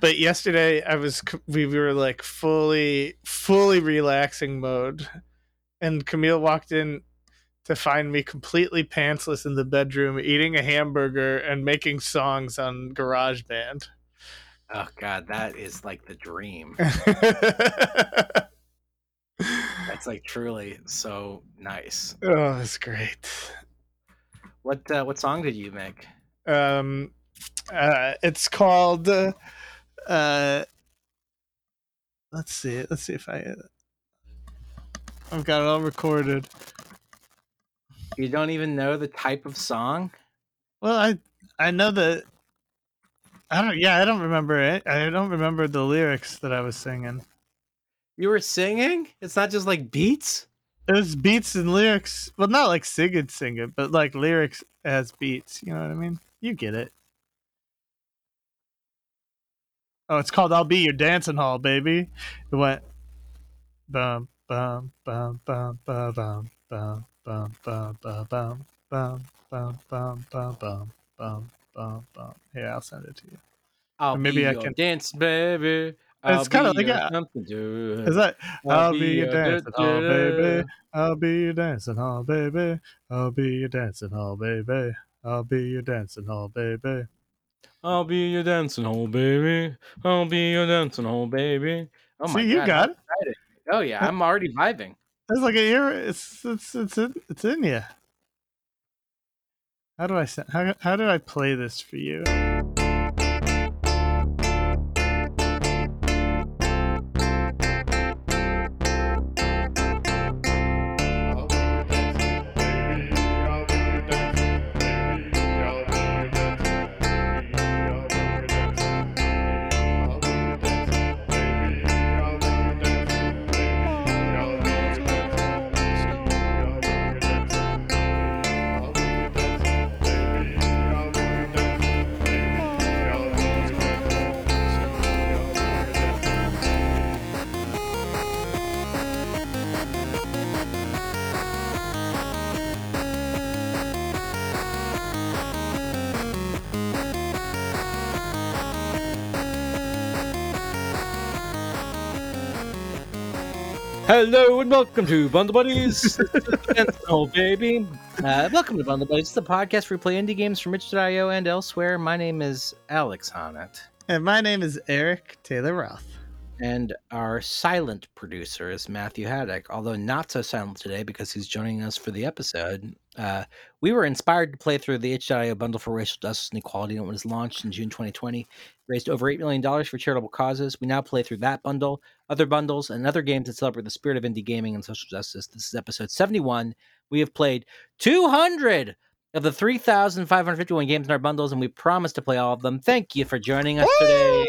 but yesterday I was we were like fully fully relaxing mode, and Camille walked in to find me completely pantsless in the bedroom, eating a hamburger and making songs on GarageBand. Oh god, that is like the dream. That's like truly so nice. oh, it's great. What uh, what song did you make? Um, uh, it's called. Uh, uh, let's see. Let's see if I. I've got it all recorded. You don't even know the type of song? Well, I I know that. I don't. Yeah, I don't remember it. I don't remember the lyrics that I was singing. You were singing? It's not just like beats? It was beats and lyrics. Well, not like sing it, sing it, but like lyrics as beats. You know what I mean? You get it. Oh, it's called "I'll Be Your Dancing Hall," baby. It went bum bum bum bum bum bum bum bum bum bum bum bum bum bum bum bum bum bum bum. Here, I'll send it to you. I'll maybe be I your can- dance, baby. It's kinda be like a- something to- Is that I'll be your your dancing hall, baby. I'll be your dancing hall, baby. I'll be your dancing hall, baby. I'll be your dancing hall, baby. I'll be your dancing hole, baby. I'll be your dancing hole, baby. Oh my See, you God, got it. Oh yeah, I'm already vibing. It's like a year. It's it's it's in, it's in you. How do I how how do I play this for you? Hello and welcome to Bundle Buddies. oh baby. Uh, welcome to Bundle Buddies, It's the podcast where we play indie games from Itch.io and elsewhere. My name is Alex Honnett. And my name is Eric Taylor Roth. And our silent producer is Matthew Haddock, although not so silent today because he's joining us for the episode. Uh, we were inspired to play through the itch.io bundle for racial justice and equality when it was launched in June 2020. Raised over $8 million for charitable causes. We now play through that bundle, other bundles, and other games that celebrate the spirit of indie gaming and social justice. This is episode 71. We have played 200 of the 3,551 games in our bundles, and we promise to play all of them. Thank you for joining us today.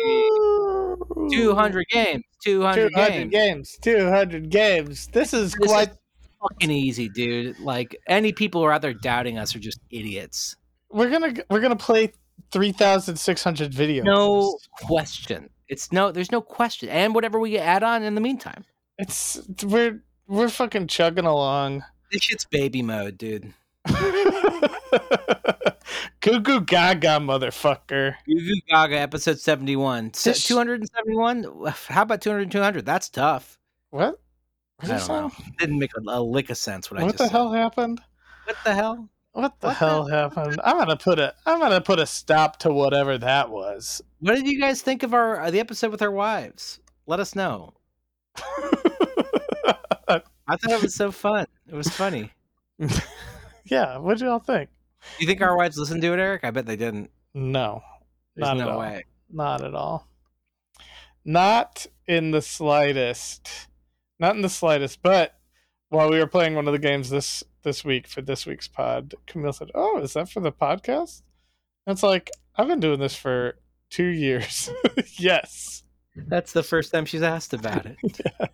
200 games. 200, 200 games. games. 200 games. This is This quite. is fucking easy, dude. Like any people who are out there doubting us are just idiots. We're gonna we're gonna play 3,600 videos. No question. It's no there's no question. And whatever we add on in the meantime. It's we're we're fucking chugging along. This shit's baby mode, dude. Goo goo gaga, motherfucker. Goo Goo Gaga episode 71. Se- This- 271? How about 200 200? That's tough. What? I What, don't know. that? Didn't make a, a lick of sense what, I what just the said. hell happened? What the hell? What the What the- hell happened? I'm gonna put a I'm gonna put a stop to whatever that was. What did you guys think of our uh, the episode with our wives? Let us know. I thought it was so fun. It was funny. yeah, what do y'all think? You think our wives listened to it, Eric? I bet they didn't. No, There's Not at all. way. not at all. Not in the slightest. Not in the slightest. But while we were playing one of the games this this week for this week's pod, Camille said, "Oh, is that for the podcast?" And it's like I've been doing this for two years. yes, That's the first time she's asked about it. yeah.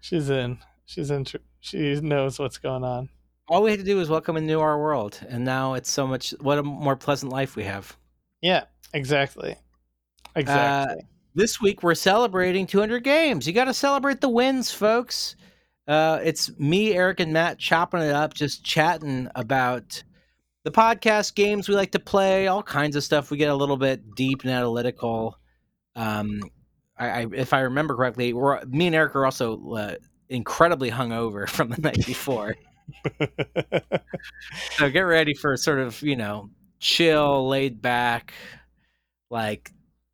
she's in. She's in. She knows what's going on. All we had to do was welcome into our world, and now it's so much. What a more pleasant life we have. Yeah, exactly. Uh, exactly. This week we're celebrating 200 games. You got to celebrate the wins, folks. Uh, it's me, Eric, and Matt chopping it up, just chatting about the podcast games we like to play, all kinds of stuff. We get a little bit deep and analytical. Um, I, I if I remember correctly, we're, me and Eric are also uh, incredibly hungover from the night before. so get ready for a sort of you know chill, laid back, like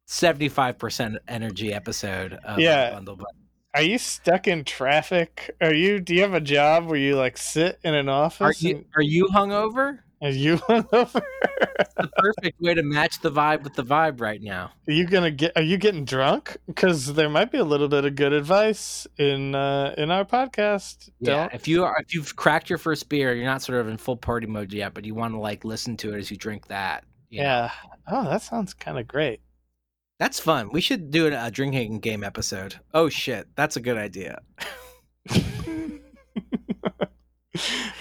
seventy five percent energy episode. Of Yeah. Bundle Bundle. Are you stuck in traffic? Are you? Do you have a job where you like sit in an Are office? you and, are you hungover? are you hungover? The perfect way to match the vibe with the vibe right now. Are you gonna get? Are you getting drunk? Because there might be a little bit of good advice in uh, in our podcast. Yeah, Don't. if you are if you've cracked your first beer, you're not sort of in full party mode yet, but you want to like listen to it as you drink that. you know. Yeah. Oh, that sounds kind of great. That's fun. We should do a drinking game episode. Oh shit, that's a good idea.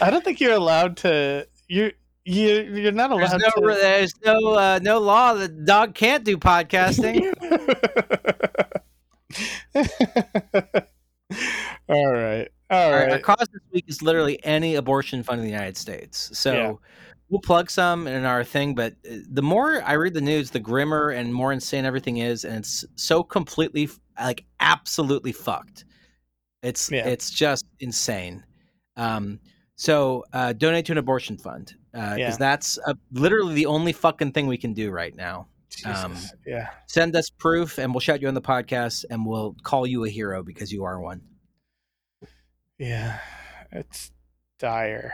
I don't think you're allowed to. You you you're not There's allowed no to. there's no uh, no law that dog can't do podcasting. All right. All right, right. our cause this week is literally any abortion fund in the United States. So Yeah. We'll plug some in our thing, but uh, the more I read the news, the grimmer and more insane everything is, and it's so completely like absolutely fucked. It's Yeah. it's just insane. Um, so uh, donate to an abortion fund because Yeah. that's uh, literally the only fucking thing we can do right now. um, yeah. Send us proof, and we'll shout you on the podcast, and we'll call you a hero because you are one. Yeah. It's dire.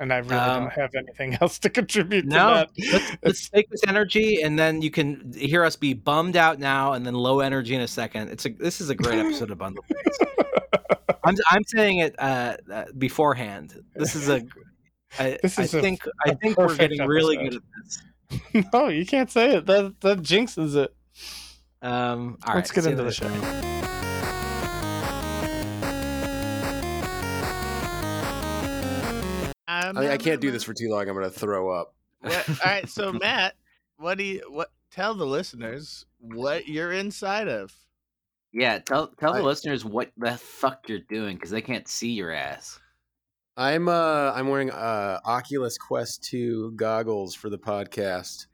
And I really Um, don't have anything else to contribute to No, that. let's, let's take this energy, and then you can hear us be bummed out now, and then low energy in a second. It's a this is a great episode of Bundle. I'm I'm saying it uh, uh, beforehand. This is a. I, This is I a- think I a think we're getting really good at this. no, you can't say it. That that jinxes it. Um, all Let's right, get into the show. I, I can't do this for too long. I'm gonna throw up. Yeah, all right, so Matt, what do you what? Tell the listeners what you're inside of. Yeah, tell tell the I- listeners what the fuck you're doing because they can't see your ass. I'm uh I'm wearing uh Oculus Quest 2 goggles for the podcast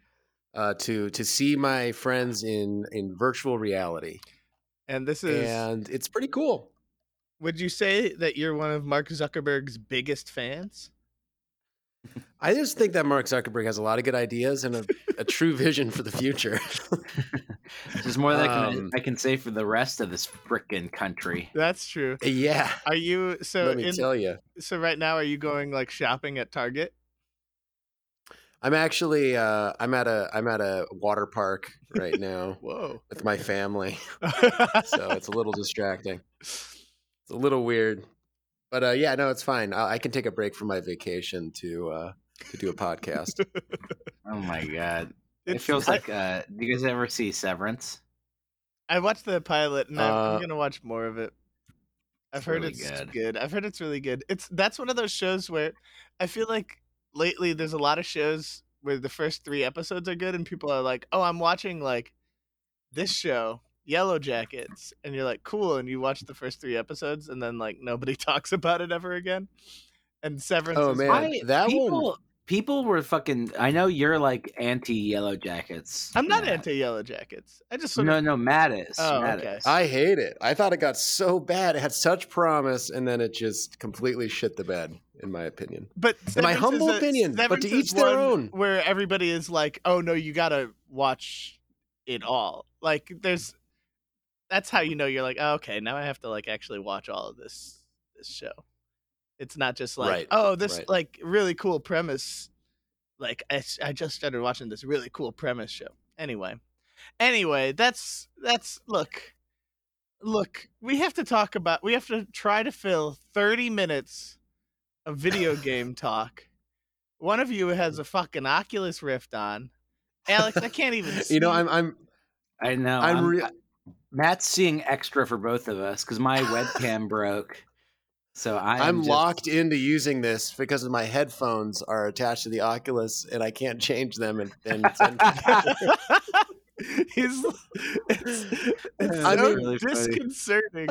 uh to to see my friends in in virtual reality. And this is. And it's pretty cool. Would you say that you're one of Mark Zuckerberg's biggest fans? I just think that Mark Zuckerberg has a lot of good ideas and a, a true vision for the future. There's more that I can, Um, I can say for the rest of this frickin' country. That's true. yeah, Are you so? let me in, tell you. so right now, are you going like shopping at Target? I'm actually uh I'm at a I'm at a water park right now Whoa. with my family. so it's a little distracting. It's a little weird, but uh, yeah, no, it's fine. I, I can take a break from my vacation to uh, to do a podcast. Oh my god, it feels I- like. uh Do you guys ever see Severance? I watched the pilot, and I'm, I'm Uh, gonna watch more of it. I've it's heard really it's good. good. I've heard it's really good. It's that's one of those shows where I feel like lately there's a lot of shows where the first three episodes are good, and people are like, "Oh, I'm watching like this show, Yellow Jackets," and you're like, "Cool," and you watch the first three episodes, and then like nobody talks about it ever again. And Severance. Oh, is man. I- that people, one- people were fucking. I know you're like anti Yellow Jackets. I'm not anti Yellow Jackets. I just No, of no, Matt is. Oh, Matt okay. is. I hate it. I thought it got so bad. It had such promise, and then it just completely shit the bed, in my opinion. But In my humble is a- opinion, but to each their own. Where everybody is like, "Oh no, you gotta watch it all." Like, there's that's how you know you're like, oh, "Okay, now I have to like actually watch all of this this show." It's not just like, Right, "Oh, this right. like really cool premise." Like, I, I just started watching this really cool premise show. Anyway, anyway, that's that's look, look. We have to talk about. We have to try to fill thirty minutes of video game talk. One of you has a fucking Oculus Rift on. Alex, I can't even see. You know, I'm I'm I know. I'm I'm, re- Matt's seeing extra for both of us because my webcam broke. So I am I'm just- locked into using this because my headphones are attached to the Oculus, and I can't change them. And, and send- He's it's, it's I mean- Really disconcerting.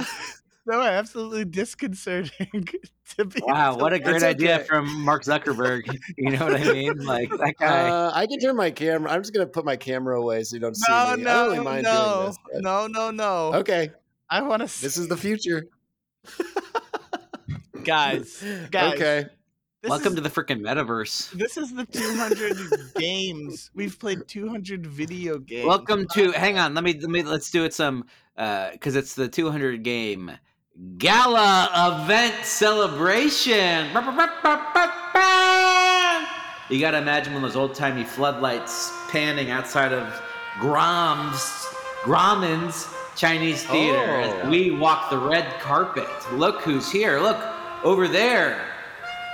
No, absolutely disconcerting. to be Wow, what a great It's idea okay. from Mark Zuckerberg. You know what I mean? Like that guy. Uh, I can turn my camera. I'm just gonna put my camera away so you don't see No, me. I no, don't really mind doing no, this. but- no, no, no. Okay, I want to. this is the future. guys, guys. Okay. This Welcome is, to the freaking metaverse. This is the 200 games we've played. 200 video games. Welcome to. Hang on. Let me. Let me. Let's do it some. Uh, Because it's the 200 game gala event celebration. You got to imagine one of those old timey floodlights panning outside of Grom's Grauman's Chinese oh. theater as Oh. we walk the red carpet. Look who's here. Look over there.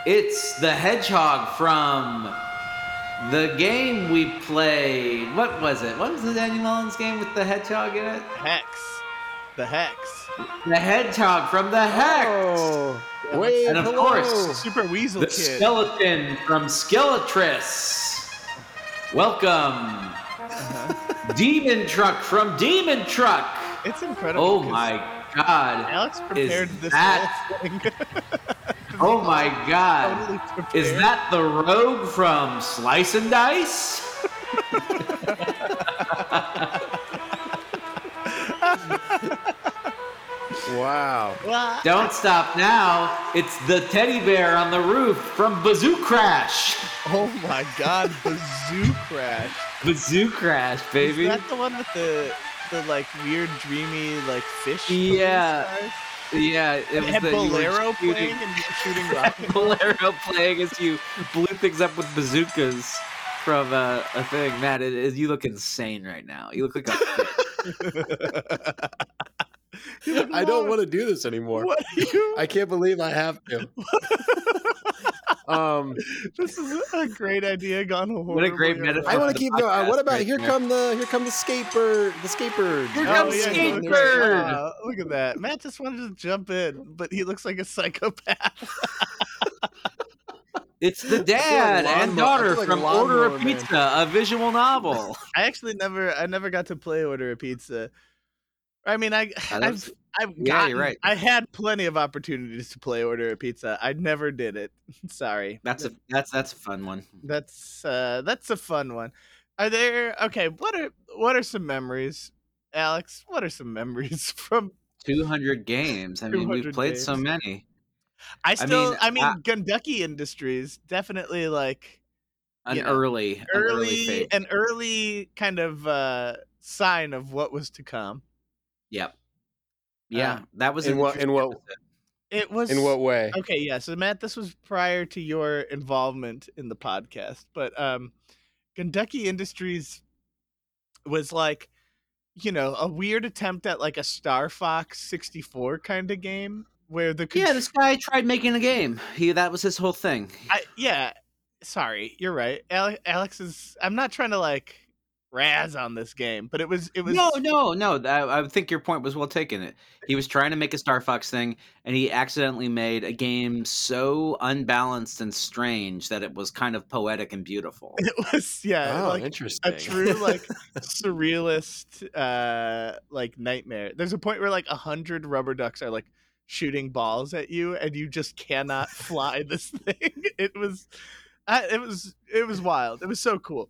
It's the hedgehog from the game we played. What was it? What was the Danny Mullins game with the hedgehog in it? Hex. The Hex. The hedgehog from the Hex. Oh, wait, And of hello. course, Super Weasel The Kid. skeleton from Skeletris. Welcome. Uh-huh. Demon Truck from Demon Truck. It's incredible. Oh my god. Alex prepared this that- whole thing. Oh my god. Totally Is that the rogue from Slice and Dice? Wow. Don't stop now. It's the teddy bear on the roof from Bazoo Crash. Oh my God, Bazoo Crash. Bazoo Crash, baby. Is that the one with the the like weird dreamy like fish? Yeah. Yeah, it It was had the you were Bolero shooting- playing and shooting rockets. Bolero playing as you blew things up with bazookas from uh, a thing. Matt, it, it- you look insane right now. You look like a You look I don't want to do this anymore. What are you? I can't believe I have to. um, This is a great idea gone horribly. What a great metaphor. I want to keep going. Uh, what about right here there. come the here come the skatebird the skatebird. Here Oh, comes yeah, Skatebird. look at that. Wow, look at that. Matt just wanted to jump in, but he looks like a psychopath. It's the like dad and daughter like from Order Lawnmower a Man. Pizza, a visual novel. I actually never, I never got to play Order a Pizza. I mean, I, I I've, I've Yeah, gotten, you're right. I had plenty of opportunities to play Order a Pizza. I never did it. Sorry. That's a that's that's a fun one. That's uh that's a fun one. Are there okay, what are what are some memories? Alex, what are some memories from Two hundred games. I mean, we've 200 played so many. I still I mean, mean, I- Gunducky Industries definitely like An You know, early, an early, early an early kind of uh sign of what was to come. Yep. Yeah, Um, that was in what- in what- episode. It was In what way? Okay, yeah. So Matt, this was prior to your involvement in the podcast, but um Gunducky Industries was like, you know, a weird attempt at like a Star Fox 64 kind of game where the Yeah, this guy tried making a game. He that was his whole thing. I, yeah, sorry, you're right. Ale- Alex is I'm not trying to like razz on this game, but it was it was No, no, no. I, I think your point was well taken. It. He was trying to make a Star Fox thing, and he accidentally made a game so unbalanced and strange that it was kind of poetic and beautiful. it was yeah, oh, like interesting. a true like surrealist uh like nightmare there's a point where like a hundred rubber ducks are like shooting balls at you and you just cannot fly this thing it was it was it was wild it was so cool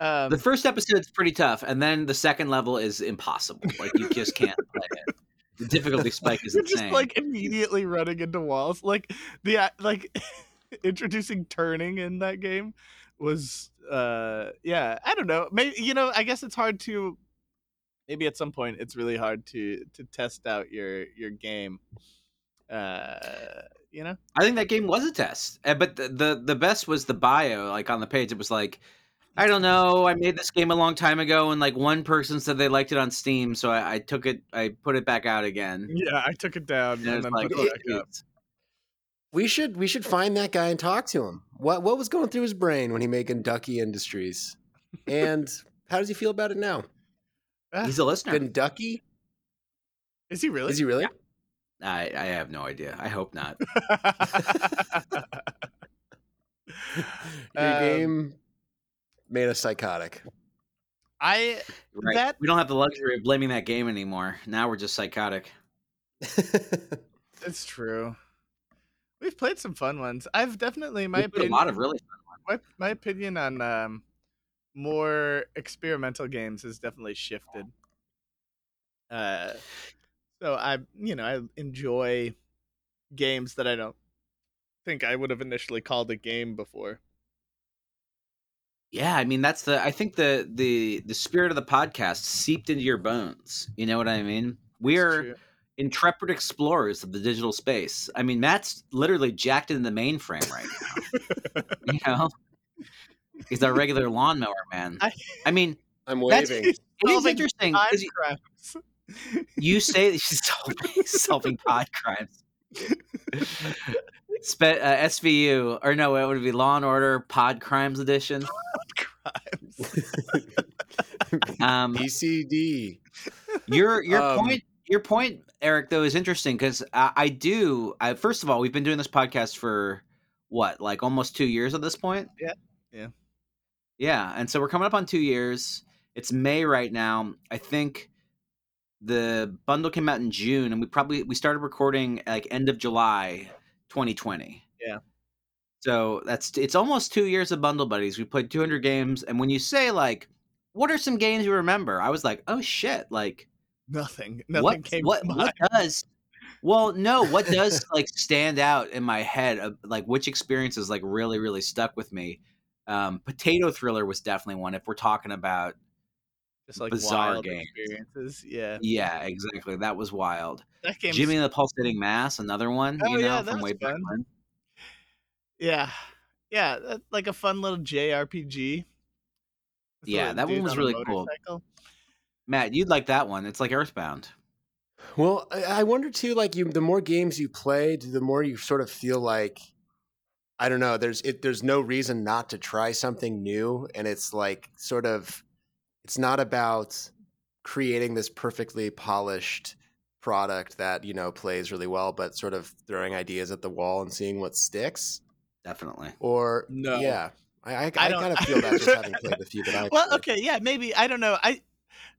um the first episode is pretty tough, and then the second level is impossible. Like you just can't play it. The difficulty spike is you're insane. just like immediately running into walls like the uh, like introducing turning in that game was uh yeah i don't know maybe you know i guess it's hard to maybe at some point it's really hard to to test out your your game uh you know I think that game was a test, Uh, but the, the the best was the bio. Like on the page, it was like, I don't know, I made this game a long time ago, and like one person said they liked it on Steam, so I, I took it, I put it back out again. yeah i took it down And and then like, put it back up. We should we should find that guy and talk to him. What what was going through his brain when he made Kentucky Industries, and how does he feel about it now? He's a listener. Kentucky? is he really Is he really? I, I have no idea. I hope not. Your Um, game made us psychotic. i Right. That- we don't have the luxury of blaming that game anymore. Now we're just psychotic. It's true. We've played some fun ones. I've definitely my We played a lot of really fun ones. my, my opinion on um, more experimental games has definitely shifted. Uh, so I, you know, I enjoy games that I don't think I would have initially called a game before. Yeah, I mean that's the I think the the the spirit of the podcast seeped into your bones. You know what I mean? We're intrepid explorers of the digital space. I mean, Matt's literally jacked in the mainframe right now. you know, he's our regular lawnmower man. I- I mean, I'm that's waving. it is interesting you, you say that she's solving, solving pod crimes. Spe- uh, SVU or no, it would be Law and Order Pod Crimes Edition. crimes. Um, PCD. your your Um, point your point eric though is interesting because I, I do I, first of all we've been doing this podcast for what like almost two years at this point Yeah. Yeah. Yeah and so we're coming up on two years it's may right now i think the bundle came out in june and we probably we started recording like end of july 2020 Yeah. so that's it's almost two years of bundle buddies we played 200 games and when you say like what are some games you remember i was like oh shit like Nothing. Nothing what came what what does well no what does like stand out in my head of, like which experiences like really really stuck with me um potato thriller was definitely one if we're talking about Just like bizarre wild games. experiences. Yeah. yeah exactly that was wild That game. jimmy and the pulsating mass another one Oh, you know yeah, that from was way back fun. when Yeah. Yeah. that- Like a fun little JRPG. with a Yeah, that one was on really cool. matt you'd like that one it's like earthbound Well, I I wonder too. Like you, the more games you played, the more you sort of feel like, I don't know. There's it. There's no reason not to try something new, and it's like sort of, it's not about creating this perfectly polished product that you know plays really well, but sort of throwing ideas at the wall and seeing what sticks. definitely Or No. yeah, I I, I, I kind of feel that just having played the few that I Well, played. okay, yeah, maybe. I don't know. I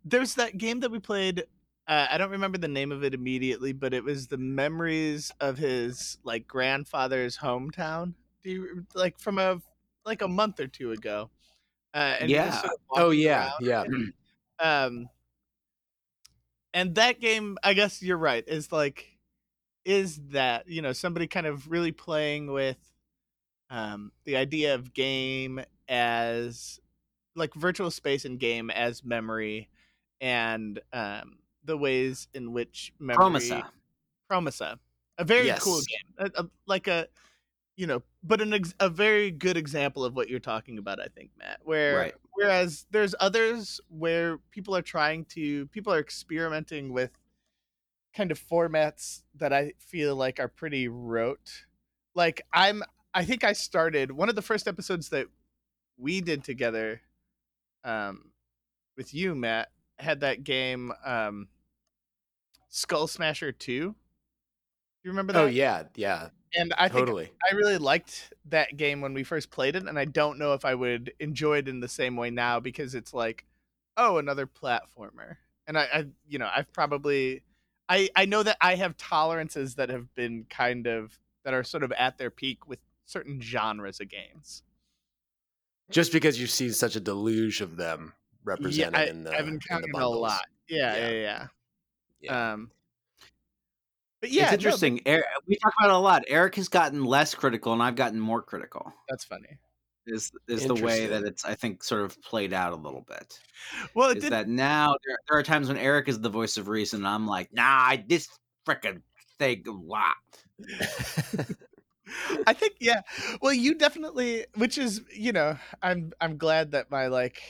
there's that game that we played. Uh, I don't remember the name of it immediately, but it was the memories of his like grandfather's hometown. Do you like from a like a month or two ago? Uh, and Yeah. sort of Oh yeah, yeah. um and that game i guess you're right is like is that you know somebody kind of really playing with um the idea of game as like virtual space and game as memory and um the ways in which memory Promesa. Promesa. A very cool game. A, a- like a, you know, but an ex- a very good example of what you're talking about, I think, Matt. Where Right. whereas there's others where people are trying to, people are experimenting with kind of formats that I feel like are pretty rote. Like I'm, I think I started one of the first episodes that we did together, um, with you, Matt, had that game, um, Skull Smasher Two. Do you remember that? Oh yeah, yeah. And I think I really liked that game when we first played it, and I don't know if I would enjoy it in the same way now because it's like, oh, another platformer. And I, I you know, I've probably, I, I know that I have tolerances that have been kind of that are sort of at their peak with certain genres of games. Just because you've seen such a deluge of them represented yeah, I, in the I've in the encountered a lot. Yeah, Yeah. yeah, yeah. Yeah. Um, but yeah, it's no, interesting Eric, we talk about it a lot eric has gotten less critical and i've gotten more critical that's funny. is is the way that it's I think sort of played out a little bit. Well, it Is did. that now there, there are times when Eric is the voice of reason and I'm like, nah, I- this freaking thing wow. I think yeah. Well, you definitely, which is you know, I'm I'm glad that my like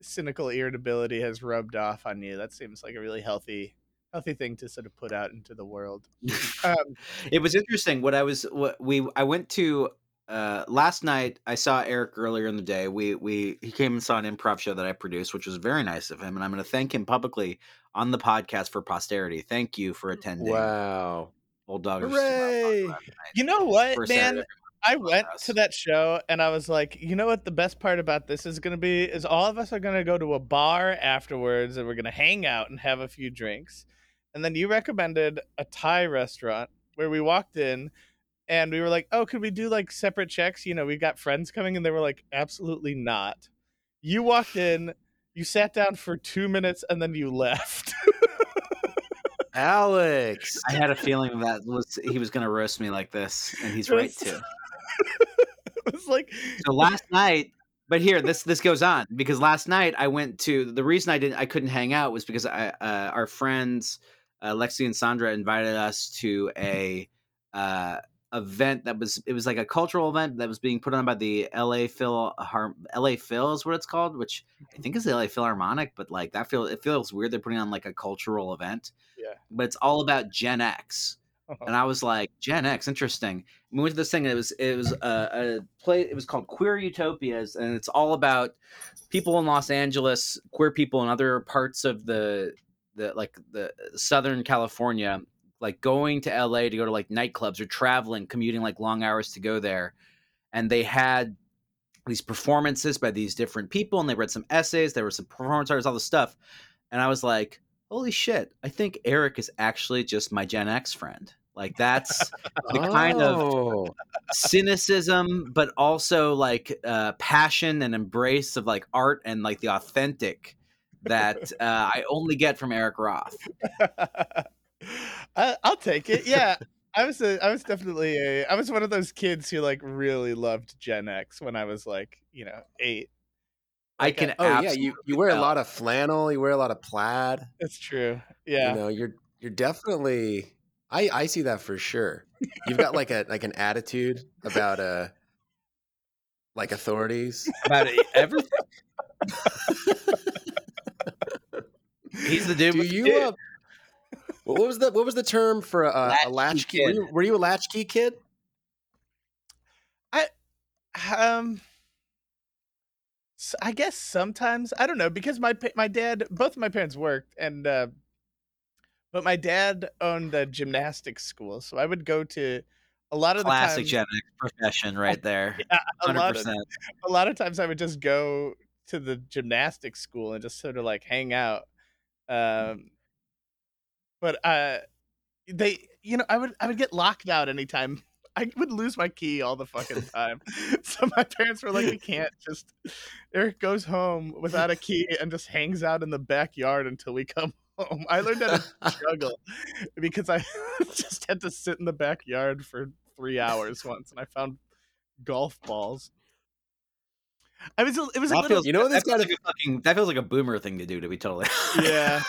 cynical irritability has rubbed off on you. That seems like a really healthy healthy thing to sort of put out into the world. Um, it was interesting what I was what we I went to uh last night I saw Eric earlier in the day. We we he came and saw an improv show that I produced, which was very nice of him, and I'm gonna thank him publicly on the podcast for posterity. Thank you for attending. wow. Bulldoggers. Hooray. you know what, First man? Saturday I went to that show and I was like, you know what? The best part about this is going to be is all of us are going to go to a bar afterwards and we're going to hang out and have a few drinks. And then you recommended a Thai restaurant where we walked in, and we were like, "Oh, could we do like separate checks? You know, we've got friends coming," and they were like, "Absolutely not." You walked in, you sat down for two minutes, and then you left. Alex. I had a feeling that was he was going to roast me like this, and he's right too. it was like So last night, but here this this goes on because last night I went to the reason I didn't I couldn't hang out was because I uh, our friends uh, Lexi and Sandra invited us to a uh, event that was it was like a cultural event that was being put on by the LA Phil LA Phil is what it's called, which I think is the LA Philharmonic, but like that feel it feels weird they're putting on like a cultural event. Yeah. But it's all about Gen X and I was like, Gen X, interesting. We went to this thing, and it was it was a, a play. It was called Queer Utopias, and it's all about people in Los Angeles, queer people in other parts of the the like the Southern California, like going to LA to go to like nightclubs or traveling, commuting like long hours to go there, and they had these performances by these different people, and they read some essays. There were some performance artists, all this stuff, and I was like holy shit, I think Eric is actually just my Gen X friend. Like that's the kind of Oh. cynicism, but also like uh, passion and embrace of like art and like the authentic that uh, I only get from Eric Roth. I, I'll take it. Yeah, I was a, I was definitely a, I was one of those kids who like really loved Gen X when I was like, you know, eight. I Like, can. Oh yeah, you, you wear a lot of flannel, you wear a lot of plaid. It's true. Yeah. You know, you're you're definitely I I see that for sure. You've got like a like an attitude about uh like authorities. about everything. He's the dude. Do you dude. uh, what was the what was the term for a Latchkey latchkey? Were you, were you a latchkey kid? I, um, I guess sometimes I don't know because my my dad, both of my parents worked, and uh, but my dad owned a gymnastics school, so I would go to a lot of classic the Gen profession right there. Yeah, a Hundred lot of a lot of times I would just go to the gymnastics school and just sort of like hang out. Um, but uh, they, you know, I would I would get locked out anytime. I would lose my key all the fucking time. so my parents were like, "We can't just." Eric goes home without a key and just hangs out in the backyard until we come home. I learned how to juggle because I just had to sit in the backyard for three hours once, and I found golf balls. I was. It was a That little. feels, You know what that this feels kind like a fucking that feels like a boomer thing to do. To be totally, Yeah.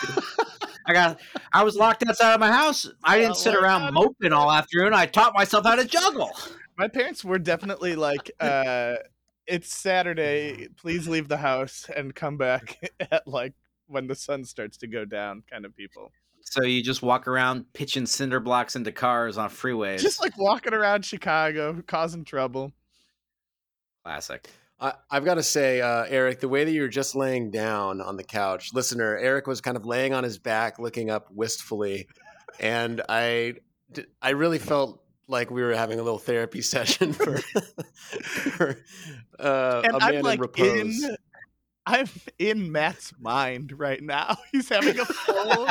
I got. I was locked outside of my house. I didn't sit around God. moping all afternoon. I taught myself how to juggle. My parents were definitely like, uh, "It's Saturday. Please leave the house and come back at like when the sun starts to go down." Kind of people. So you just walk around pitching cinder blocks into cars on freeways. Just like walking around Chicago, causing trouble. classic. I, I've got to say, uh, Eric, the way that you were just laying down on the couch, listener, Eric was kind of laying on his back, looking up wistfully, and I, I really felt like we were having a little therapy session for, for uh, a I'm man like in repose. in. I'm in Matt's mind right now. He's having a full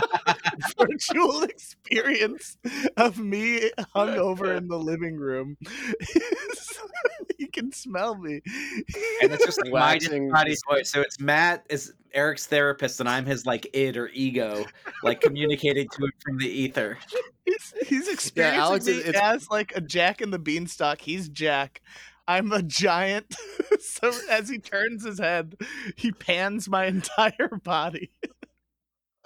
virtual experience of me hungover in the living room. he can smell me. And it's just like my Waxing disembodied this- voice. So it's Matt is Eric's therapist, and I'm his like id or ego, like communicating to him from the ether. he's, he's experiencing Alex, me it- as like a Jack in the Beanstalk. He's Jack. I'm a giant. so as he turns his head, he pans my entire body.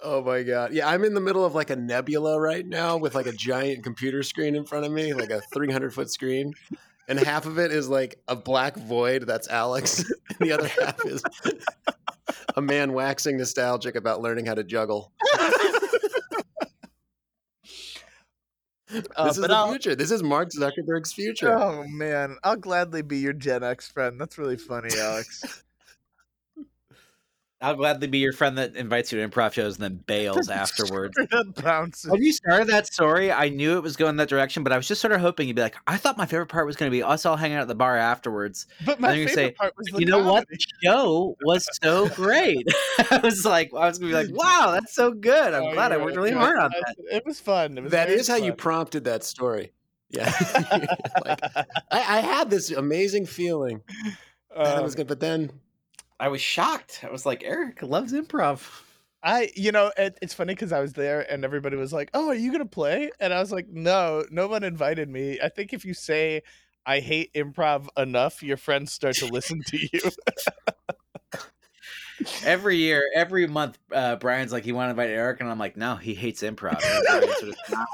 Oh my god! Yeah, I'm in the middle of like a nebula right now with like a giant computer screen in front of me, like a 300 foot screen, and half of it is like a black void. That's Alex, and the other half is a man waxing nostalgic about learning how to juggle. Uh, this is the I'll- future. This is Mark Zuckerberg's future. Oh man, I'll gladly be your Gen X friend. That's really funny, Alex. I'll gladly be your friend that invites you to improv shows and then bails afterwards. bounces. When you started that story, I knew it was going that direction, but I was just sort of hoping you'd be like, I thought my favorite part was going to be us all hanging out at the bar afterwards. But my then you favorite say, part was the you know what? The show was so great. I was like, I was going to be like, wow, that's so good. I'm Oh, glad I worked really hard on I- that. It was fun. It was That very is how you prompted that story. Yeah. like I, I had this amazing feeling that it was Um, good, but then I was shocked. I was like, Eric loves improv. I, you know, it, it's funny because I was there and everybody was like, "Oh, are you gonna play?" And I was like, "No, no one invited me." I think if you say I hate improv enough, your friends start to listen to you. Every year, every month, uh, Brian's like, he want to invite Eric, and I'm like, no, he hates improv. And Brian sort of smiles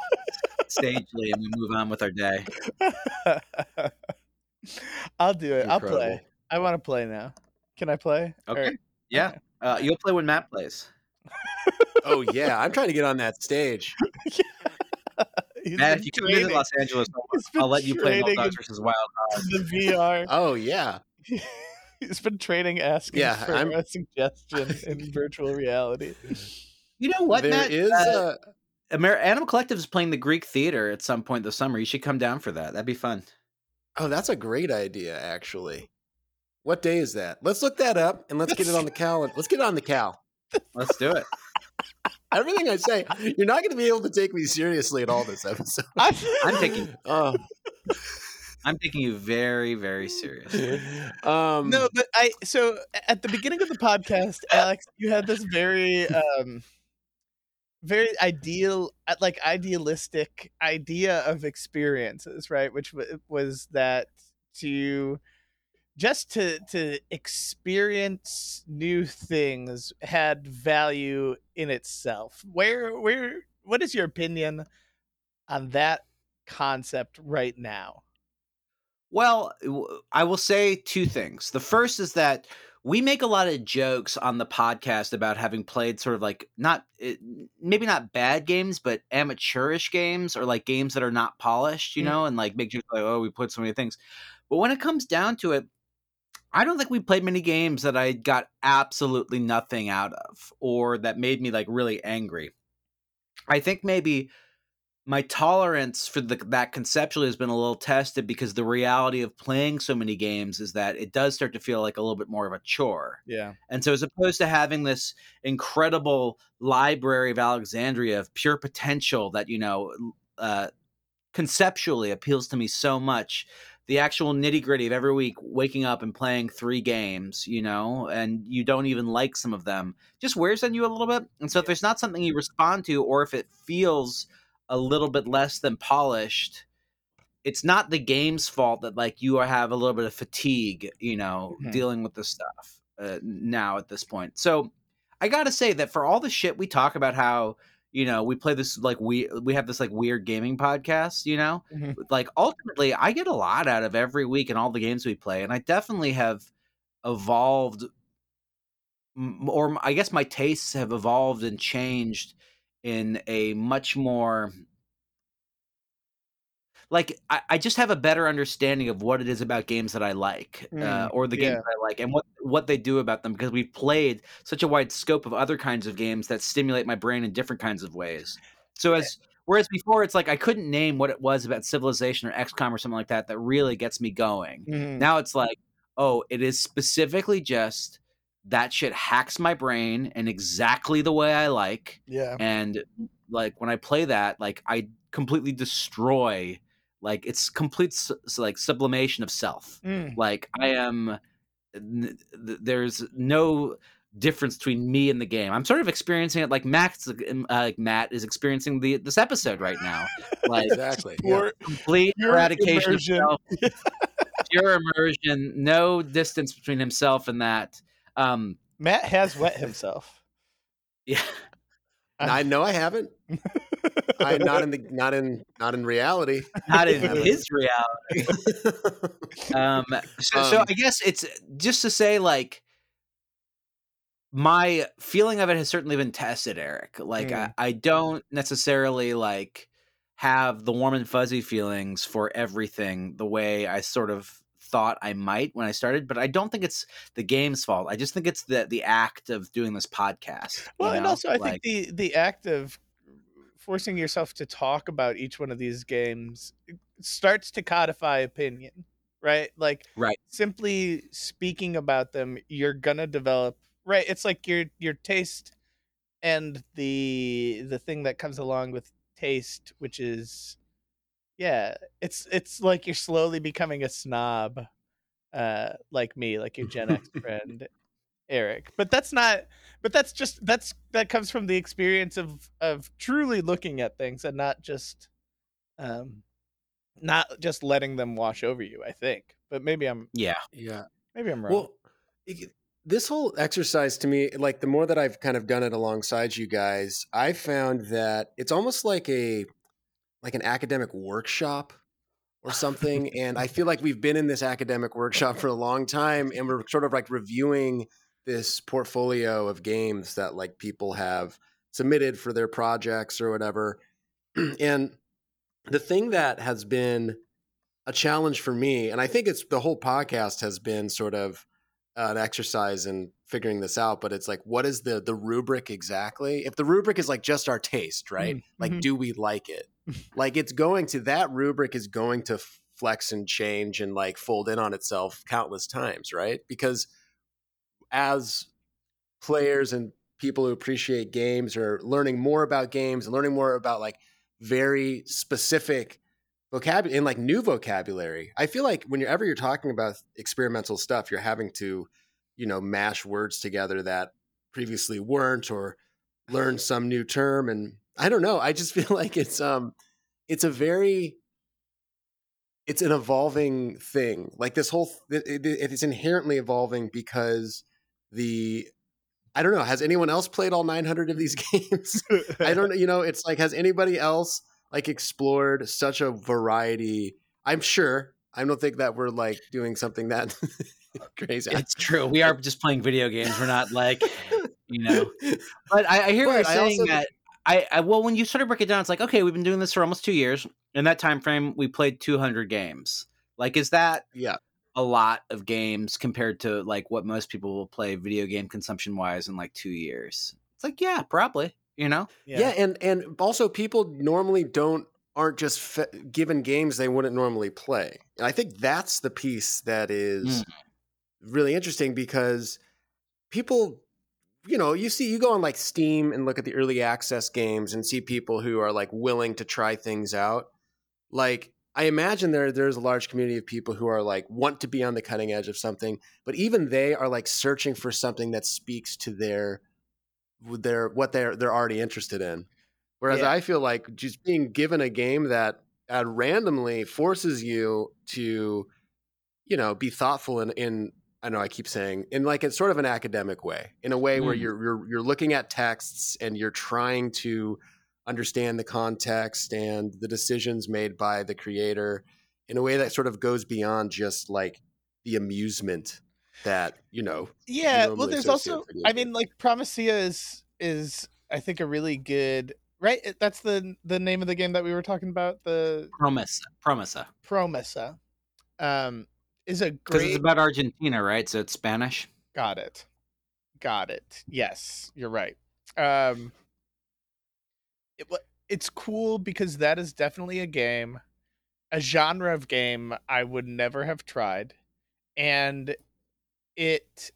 and we move on with our day. I'll do it. I'll play. I want to play now. Can I play? Or- Okay. Yeah. Uh, you'll play when Matt plays. oh yeah, I'm trying to get on that stage. He's Matt, if you come to training Los Angeles, I'll, He's been I'll let you play training Bulldogs in- versus Wild Hogs. the VR. Oh yeah. He's been training asking Yeah, for I'm- a suggestion in virtual reality. You know what, There Matt? is Uh, uh, Amer- Animal Collective is playing the Greek Theater at some point this summer. You should come down for that. That'd be fun. Oh, that's a great idea, actually. What day is that? Let's look that up and let's get it on the calendar. Let's get it on the cal. Let's do it. Everything I say, you're not going to be able to take me seriously at all this episode. I'm, I'm taking Oh, I'm taking you very, very serious. um, no, but I so at the beginning of the podcast, Alex, you had this very um very ideal uh, like idealistic idea of experiences, right? Which w- was that to just to to experience new things had value in itself. Where where what is your opinion on that concept right now? Well, I will say two things. The first is that we make a lot of jokes on the podcast about having played sort of like not maybe not bad games, but amateurish games or like games that are not polished, you Mm. know, and like make jokes like, oh, we put so many things. But when it comes down to it, I don't think we played many games that I got absolutely nothing out of or that made me like really angry. I think maybe my tolerance for the, that conceptually has been a little tested because the reality of playing so many games is that it does start to feel like a little bit more of a chore. Yeah. And so, as opposed to having this incredible library of Alexandria of pure potential that, you know, uh, conceptually appeals to me so much, the actual nitty gritty of every week waking up and playing three games, you know, and you don't even like some of them just wears on you a little bit. And so, if there's not something you respond to, or if it feels a little bit less than polished, it's not the game's fault that like you have a little bit of fatigue, you know, Mhm. dealing with this stuff uh, now at this point. So I gotta say that for all the shit we talk about, how you know we play this like we we have this like weird gaming podcast, you know, Mhm. like ultimately I get a lot out of every week and all the games we play, and I definitely have evolved, or I guess my tastes have evolved and changed in a much more like I, I just have a better understanding of what it is about games that I like, uh, Mm, or the games yeah. that I like, and what what they do about them because we've played such a wide scope of other kinds of games that stimulate my brain in different kinds of ways. So as whereas before it's like I couldn't name what it was about Civilization or XCOM or something like that that really gets me going. Mhm. Now it's like, oh, it is specifically just that shit hacks my brain in exactly the way I like Yeah. and like when i play that like i completely destroy like it's complete s- s- like sublimation of self Mm. like i am there's no difference between me and the game i'm sort of experiencing it like max uh, like matt is experiencing the this episode right now like exactly. yeah. Complete Pure eradication immersion. of self pure immersion no distance between himself and that um Matt has wet himself. yeah I know I haven't. I not in the not in not in reality. not in his reality um so, so Um, i guess it's just to say like my feeling of it has certainly been tested eric like Mm. I, I don't necessarily like have the warm and fuzzy feelings for everything the way i sort of thought I might when I started, but I don't think it's the game's fault. I just think it's the the act of doing this podcast. you Well, and also I Like- think the the act of forcing yourself to talk about each one of these games starts to codify opinion, right? Like Right. simply speaking about them, you're gonna develop right. It's like your your taste and the the thing that comes along with taste, which is yeah, it's it's like you're slowly becoming a snob, uh, like me, like your Gen X friend, Eric. But that's not. But that's just that's that comes from the experience of of truly looking at things and not just, um, not just letting them wash over you. I think. But maybe I'm yeah, Yeah. maybe I'm wrong. Well, it- this whole exercise to me, like the more that I've kind of done it alongside you guys, I found that it's almost like a like an academic workshop or something. and I feel like we've been in this academic workshop for a long time, and we're sort of like reviewing this portfolio of games that like people have submitted for their projects or whatever. and the thing that has been a challenge for me, and I think it's the whole podcast has been sort of an exercise in figuring this out. But it's like, what is the the rubric exactly? If the rubric is like just our taste, right? Mm, Like, mhm. do we like it? like, it's going to that rubric is going to flex and change and like fold in on itself countless times, right? Because as players and people who appreciate games or learning more about games and learning more about like very specific vocabulary and like new vocabulary. I feel like whenever you're talking about experimental stuff, you're having to, you know, mash words together that previously weren't or learn some new term. And I don't know. I just feel like it's um it's a very it's an evolving thing. Like this whole it, it, it's inherently evolving because the I don't know. Has anyone else played all 900 of these games? I don't know. You know, it's like, has anybody else like explored such a variety? I'm sure. I don't think that we're like doing something that crazy. it's true. We are just playing video games. We're not like you know. But I, I hear what But you're I saying also- that I, I well when you sort of break it down, it's like okay, we've been doing this for almost two years. In that time frame, we played 200 games. Like, is that yeah. A lot of games compared to like what most people will play video game consumption wise in like two years? It's like yeah, probably. You know, yeah, and and also people normally don't aren't just fe- given games they wouldn't normally play, and I think that's the piece that is Mm. really interesting because people, you know, you see you go on like Steam and look at the early access games and see people who are like willing to try things out. Like I imagine there there's a large community of people who are like want to be on the cutting edge of something, but even they are like searching for something that speaks to their their what they're they're already interested in. Whereas Yeah. I feel like just being given a game that uh, randomly forces you to, you know, be thoughtful in in I know I keep saying in like it's sort of an academic way, in a way where Mm. you're you're you're looking at texts and you're trying to understand the context and the decisions made by the creator in a way that sort of goes beyond just like the amusement that you know yeah well there's also i mean like Promesa is is i think a really good right? That's the the name of the game that we were talking about the Promesa, Promesa, promesa. Um is a because great it's about Argentina, right? So it's Spanish. got it. Got it. Yes you're right. Um it, it's cool because that is definitely a game a genre of game i would never have tried and it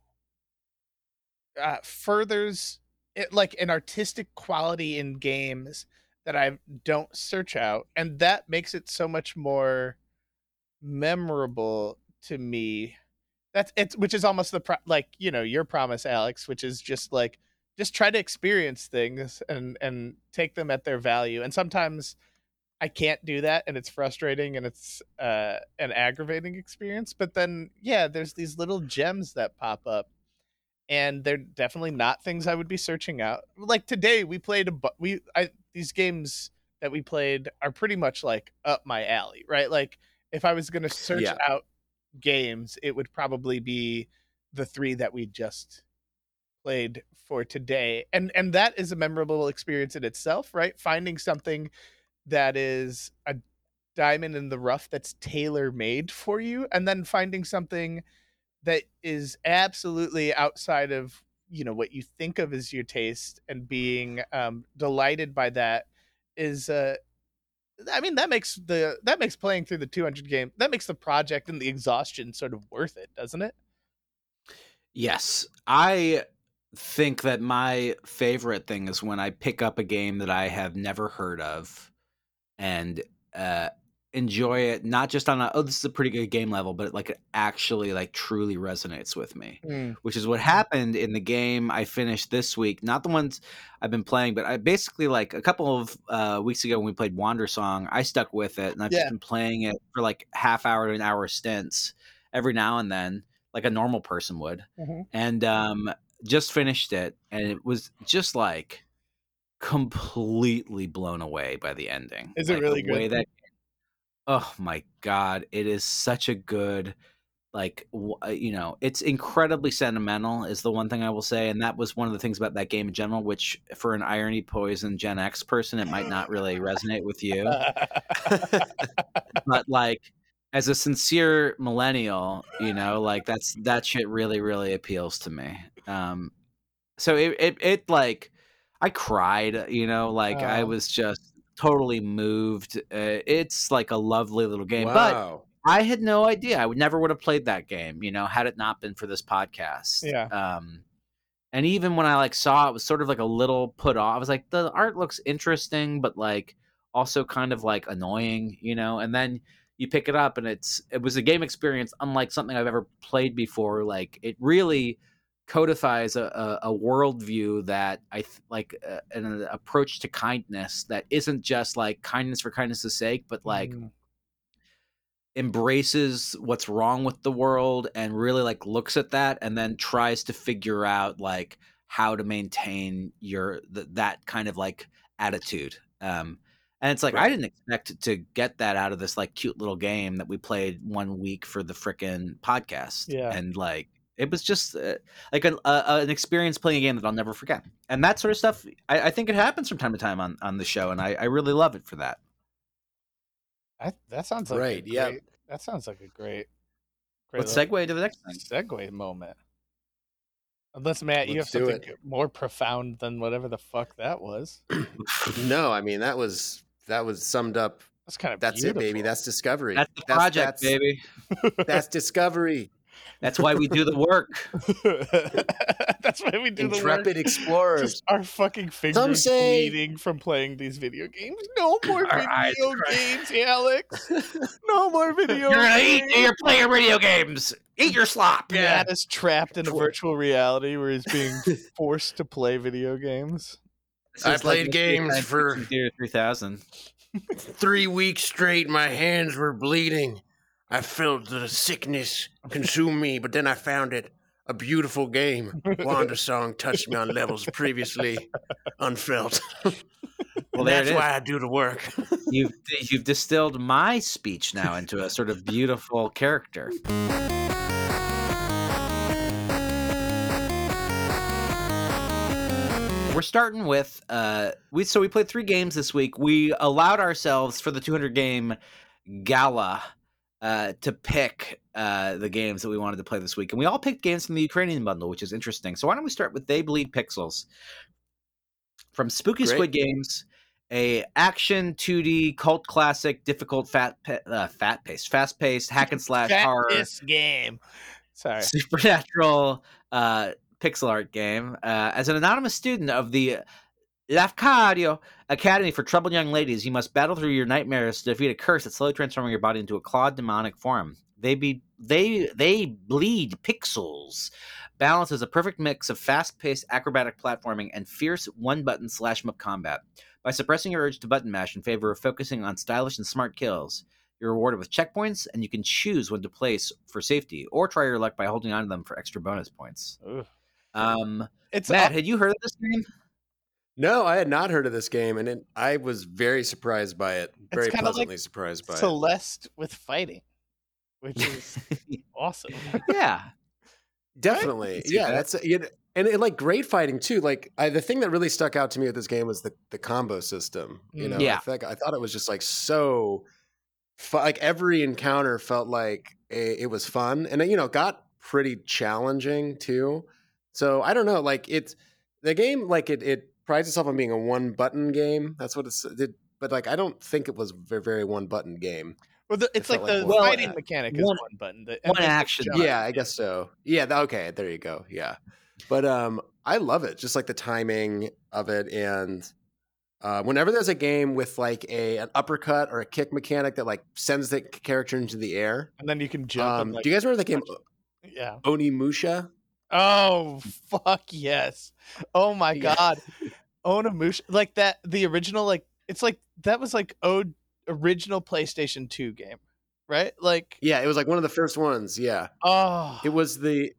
uh, furthers it like an artistic quality in games that I don't search out, and that makes it so much more memorable to me. That's it's which is almost the pro- like you know your promise, Alex, which is just like just try to experience things and and take them at their value. And sometimes I can't do that, and it's frustrating and it's uh, an aggravating experience. But then yeah, there's these little gems that pop up and they're definitely not things I would be searching out. Like today, we played a bu- we I these games that we played are pretty much like up my alley, right? Like if I was gonna search Yeah. out games, it would probably be the three that we just played for today, and and that is a memorable experience in itself, right? Finding something that is a diamond in the rough that's tailor made for you and then finding something that is absolutely outside of you know what you think of as your taste and being um delighted by that is uh I mean that makes the that makes playing through the 200 game that makes the project and the exhaustion sort of worth it, doesn't it? Yes, I think that my favorite thing is when I pick up a game that I have never heard of and uh, enjoy it not just on a oh this is a pretty good game level but like it actually like truly resonates with me which is what happened in the game i finished this week not the ones i've been playing but i basically like a couple of uh, weeks ago when we played Wandersong, i stuck with it and i've Yeah. just been playing it for like half hour to an hour stints every now and then like a normal person would Mhm. and um just finished it and it was just like completely blown away by the ending. Is it Like, really good? that oh my god it is such a good like uh, you know it's incredibly sentimental is the one thing i will say and that was one of the things about that game in general which for an irony poison gen x person it might not really resonate with you. But like as a sincere millennial you know like that's that shit really really appeals to me um so it it, it like i cried you know like i Oh. was just totally moved uh, it's like a lovely little game but. I had no idea. I would never would have played that game, you know, had it not been for this podcast. Yeah. Um, and even when I like saw it, it was sort of like a little put off. I was like, the art looks interesting, but like also kind of like annoying, you know. And then you pick it up, and it's it was a game experience unlike something I've ever played before. Like it really codifies a, a, a worldview that I th- like uh, an approach to kindness that isn't just like kindness for kindness' sake, but like Mm. embraces what's wrong with the world and really like looks at that and then tries to figure out like how to maintain your th- that kind of like attitude um and it's like i didn't expect to get that out of this like cute little game that we played one week for the frickin' podcast Yeah. and like it was just uh, like an, uh, an experience playing a game that I'll never forget, and that sort of stuff. I, I think it happens from time to time on, on the show, and I, I really love it for that. I, that sounds like Right, A yeah. great, That sounds like a great. great Let's segue to the next thing. segue moment. Unless Matt, you Let's have do something more profound than whatever the fuck that was. No, I mean that was that was summed up. That's kind of That's it, baby. That's discovery. That's the project, that's, baby. That's discovery. That's why we do the work. that's why we do the work. Intrepid explorers. Just our fucking fingers say- bleeding from playing these video games. No more video cry. games, Alex. No more video You're gonna eat. games. You're playing video games. Eat your slop. Matt is trapped in a virtual reality where he's being forced to play video games. This I is like played games for- 3000. Three weeks straight, my hands were bleeding. I felt the sickness consume me, but then I found it a beautiful game. Wandersong touched me on levels previously unfelt. Well, that's why I do the work. You've you've distilled my speech now into a sort of beautiful character. We're starting with uh we so we played three games this week. We allowed ourselves for the 200 game gala uh to pick uh the games that we wanted to play this week. And we all picked games from the Ukrainian bundle, which is interesting. So why don't we start with They Bleed Pixels from Spooky Great. Squid Games, a action 2D cult classic, difficult fat uh, fat paced, fast paced hack and slash horror game. Sorry. supernatural uh, pixel art game. Uh, as an anonymous student of the Lafcadio Academy for Troubled Young Ladies, you must battle through your nightmares to defeat a curse that's slowly transforming your body into a clawed demonic form. They be they they bleed pixels. Balance is a perfect mix of fast-paced acrobatic platforming and fierce one-button slash up combat. By suppressing your urge to button mash in favor of focusing on stylish and smart kills, you're rewarded with checkpoints, and you can choose when to place for safety, or try your luck by holding on to them for extra bonus points. Ugh. Um, It's Matt, had you heard of this game? No, I had not heard of this game, and it, I was very surprised by it. Very kinda like pleasantly surprised by it. Celeste with fighting, which is awesome. yeah, Definitely, see yeah. that. That's you know, and it, like great fighting too. Like I, the thing that really stuck out to me with this game was the the combo system. You Mm. know, Yeah. I, think, I thought it was just like so fu- like every encounter felt like a, it was fun, and you know, got pretty challenging too. So I don't know, like it's the game, like it it prides itself on being a one button game. That's what it's it, but like I don't think it was a very, very one button game. Well, the, it's like felt like the fighting button. mechanic is One- one button. The, one action. jump- Yeah, I guess so. Yeah, th- okay, there you go. Yeah. But um I love it. Just like the timing of it and uh, whenever there's a game with like a an uppercut or a kick mechanic that like sends the character into the air. and then you can jump. Um, and, like, do you guys remember the game punch yeah. Onimusha? Oh fuck yes! Oh my Yeah. god, Onimusha like that. The original like it's like that was like o original PlayStation Two game, right? Like Yeah, it was like one of the first ones. Yeah, oh, it was the.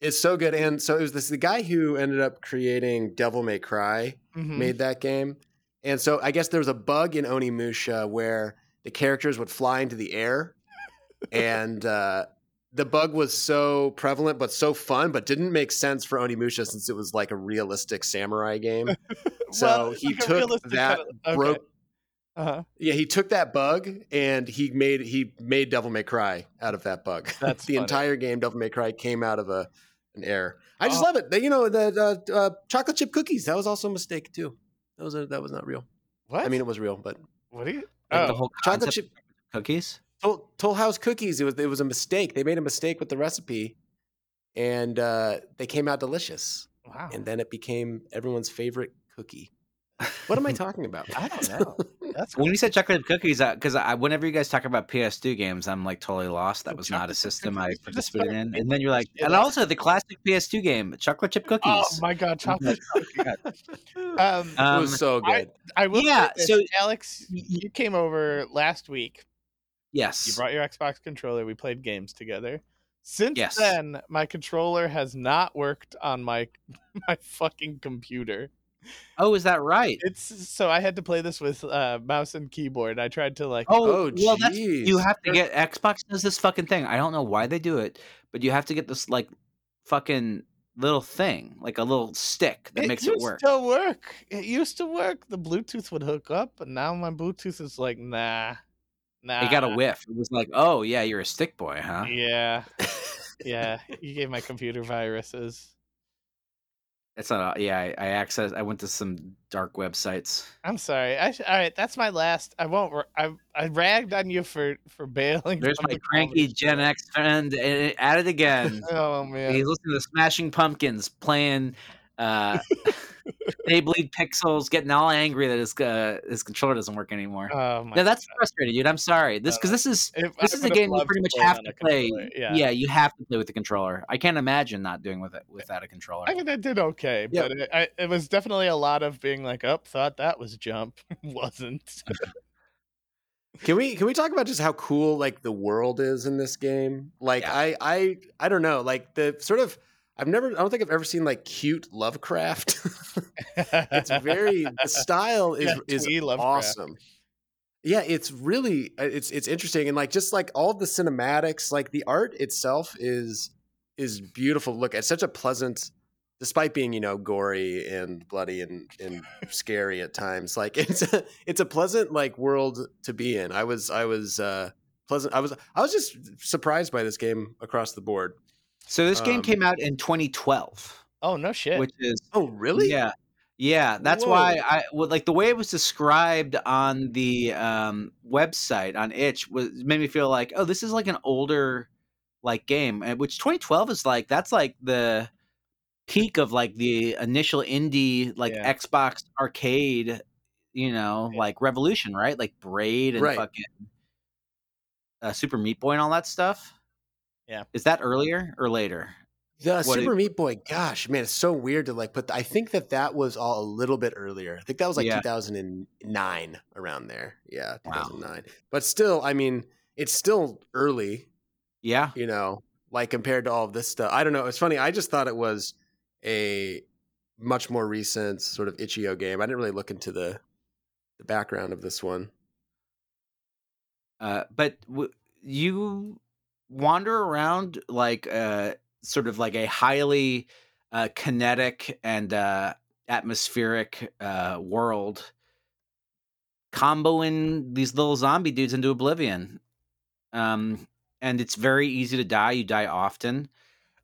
It's so good, and so it was this the guy who ended up creating Devil May Cry mhm. made that game, and so I guess there was a bug in Onimusha where the characters would fly into the air, and uh, the bug was so prevalent but so fun, but didn't make sense for Onimusha since it was like a realistic samurai game. So Well, he like took that kind of- okay. broke. Uh-huh. Yeah, he took that bug and he made he made Devil May Cry out of that bug. That's the funny. entire game. Devil May Cry came out of a an error. I just Oh. love it. The- you know the, the uh, chocolate chip cookies. That was also a mistake too. That was a, that was not real. What? I mean, it was real, but what do you? Like Oh, the whole chocolate chip cookies. Toll, Toll House cookies. It was it was a mistake. They made a mistake with the recipe, and uh, they came out delicious. wow. And then it became everyone's favorite cookie. What am I talking about? I don't know. That's When you said chocolate chip cookies, because I, whenever you guys talk about PS2 games, I'm like totally lost. That Oh, was not a system I cookies? You just participated in. And then you're like, and also the classic PS2 game, chocolate chip cookies. Oh my god, chocolate. cookies. um, it Um, was so I- good. I will yeah, say this, so- Alex, you came over last week. You brought your Xbox controller. We played games together. Since Yes. then, my controller has not worked on my my fucking computer. Oh, is that right? It's so I had to play this with uh, mouse and keyboard. I tried to like. Oh, Oh, well, that's you have to get Xbox does this fucking thing. I don't know why they do it, but you have to get this like fucking little thing, like a little stick that makes it used work. to work. It used to work. The Bluetooth would hook up, but now my Bluetooth is like, nah, nah. It got a whiff. It was like, oh yeah, you're a stick boy, huh? Yeah, yeah. You gave my computer viruses. It's not. A, yeah, I, I access. I went to some dark websites. I'm sorry. I all right. That's my last. I won't. I I ragged on you for for bailing. There's my cranky Gen. X friend eh, at it again. Oh man. He's listening to Smashing Pumpkins, playing uh, They Bleed Pixels, getting all angry that his uh, his controller doesn't work anymore. Oh my. yeah, that's frustrating, dude. I'm sorry. This because Uh, this is If- I this is a game you pretty much have to play. controller, Yeah. you have to play with the controller. I can't imagine not doing with it without a controller. I mean, I did okay, Yeah. but it, I, it was definitely a lot of being like, "Oh, thought that was jump, wasn't." Can we can we talk about just how cool like the world is in this game? Like Yeah. I I I don't know, like the sort of I've never I don't think I've ever seen like cute Lovecraft. it's very the style is Yeah, is awesome. Yeah, it's really uh, it's it's interesting and like just like all the cinematics, like the art itself is is beautiful. Look, it's such a pleasant despite being, you know, gory and bloody and and scary at times. Like it's a, it's a pleasant like world to be in. I was I was uh pleasant I was I was just surprised by this game across the board. So this game um, came out in 2012, oh no shit! which is Oh, really? Yeah. Yeah, that's Whoa. why I well, like the way it was described on the um, website on itch was made me feel like, oh, this is like an older like game, which 2012 is like that's like the peak of like the initial indie like Yeah. Xbox arcade, you know, Yeah. like revolution, right? Like Braid and Right. fucking uh, Super Meat Boy and all that stuff. Yeah. is that earlier or later? The What Super it- Meat Boy, gosh, man, it's so weird to like put. I think that that was all a little bit earlier. I think that was like Yeah. 2009, around there. Yeah, Wow. 2009. But still, I mean, it's still early, Yeah, you know, like compared to all of this stuff. I don't know. It's funny. I just thought it was a much more recent sort of itch.io game. I didn't really look into the the background of this one. Uh, but w- you wander around like uh, sort of like a highly uh, kinetic and uh, atmospheric uh, world, comboing these little zombie dudes into oblivion. um, and it's very easy to die. You die often.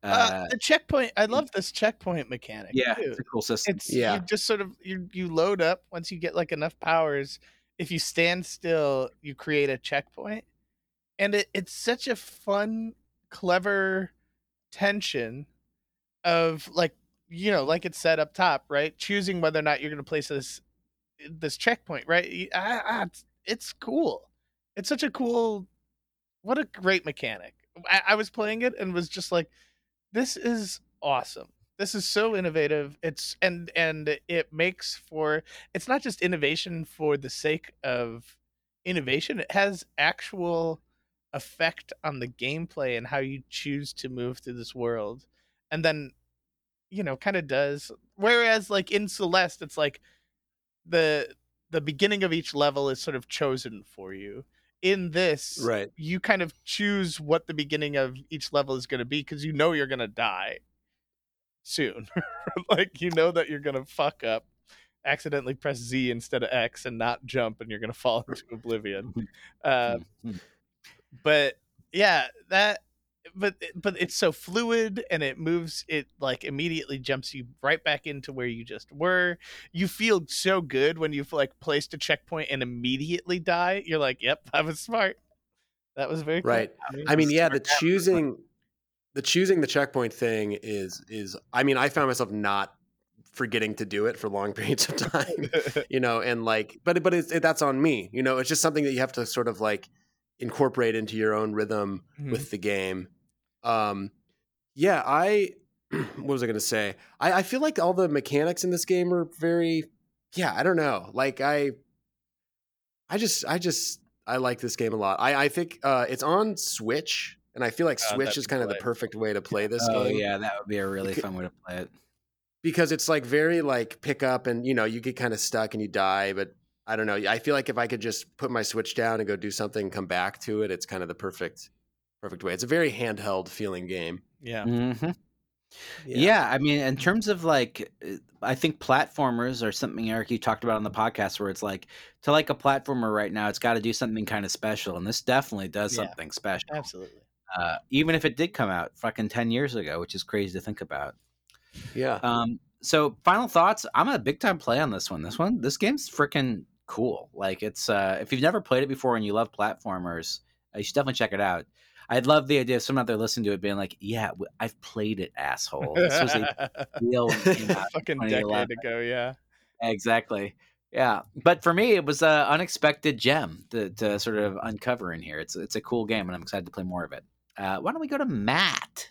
Uh, Uh, the checkpoint. I love this checkpoint mechanic. yeah, too. it's a cool system. It's Yeah. you just sort of you you load up once you get like enough powers. If you stand still, you create a checkpoint, and it, it's such a fun, clever tension of like you know like it's set up top right? Choosing whether or not you're going to place this this checkpoint right? Ah, ah, it's, it's cool. It's such a cool what a great mechanic. I, I was playing it and was just like this is awesome. This is so innovative. It's and and it makes for it's not just innovation for the sake of innovation. It has actual effect on the gameplay and how you choose to move through this world and then you know kind of does whereas like in celeste it's like the the beginning of each level is sort of chosen for you in this Right. you kind of choose what the beginning of each level is going to be because you know you're going to die soon like you know that you're going to fuck up accidentally press z instead of x and not jump and you're going to fall into oblivion uh, Mhm. But yeah that but but it's so fluid and it moves it like immediately jumps you right back into where you just were you feel so good when you've like placed a checkpoint and immediately die you're like yep i was smart that was very Right. clever. I mean, yeah, the Smart guy. choosing the choosing the checkpoint thing is is I mean, I found myself not forgetting to do it for long periods of time, you know, and like but but it's it, that's on me. You know, it's just something that you have to sort of like incorporate into your own rhythm Mhm. with the game. Um yeah, I what was I going to say? I I feel like all the mechanics in this game are very yeah, I don't know. Like I I just I just I like this game a lot. I I think uh it's on Switch and I feel like Oh, Switch is kind of the perfect way to play this Oh game yeah, that would be a really Because- fun way to play it. because it's like very like pick up and you know you get kind of stuck and you die but i don't know i feel like if i could just put my switch down and go do something and come back to it it's kind of the perfect perfect way it's a very handheld feeling game yeah hmm Yeah. I mean, in terms of like, uh, I think platformers are something Eric you talked about on the podcast, where it's like to like a platformer right now, it's got to do something kind of special, and this definitely does Yeah. something special. absolutely Uh, even if it did come out fucking ten years ago, which is crazy to think about. yeah Um, so final thoughts. I'm a big time play on this one. This one, this game's freaking cool. Like it's uh, if you've never played it before and you love platformers, you should definitely check it out. I'd love the idea of someone out there listening to it being like, "Yeah, w- I've played it, asshole." This was a deal. when it came out. fucking decade ago yeah Exactly. Yeah, but for me, it was an unexpected gem to, to sort of uncover in here. It's it's a cool game, and I'm excited to play more of it. Uh, why don't we go to Matt?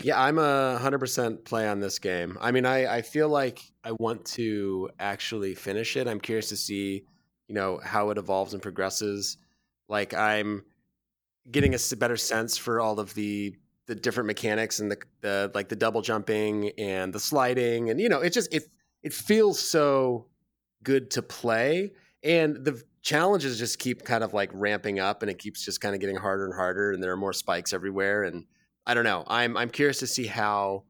Yeah i'm a 100% play on this game. I mean i i feel like i want to actually finish it. I'm curious to see you know how it evolves and progresses. Like i'm getting a better sense for all of the the different mechanics and the, the like the double jumping and the sliding and you know it just it it feels so good to play. And the challenges just keep kind of like ramping up and it keeps just kind of getting harder and harder and there are more spikes everywhere and I don't know I'm I'm curious to see how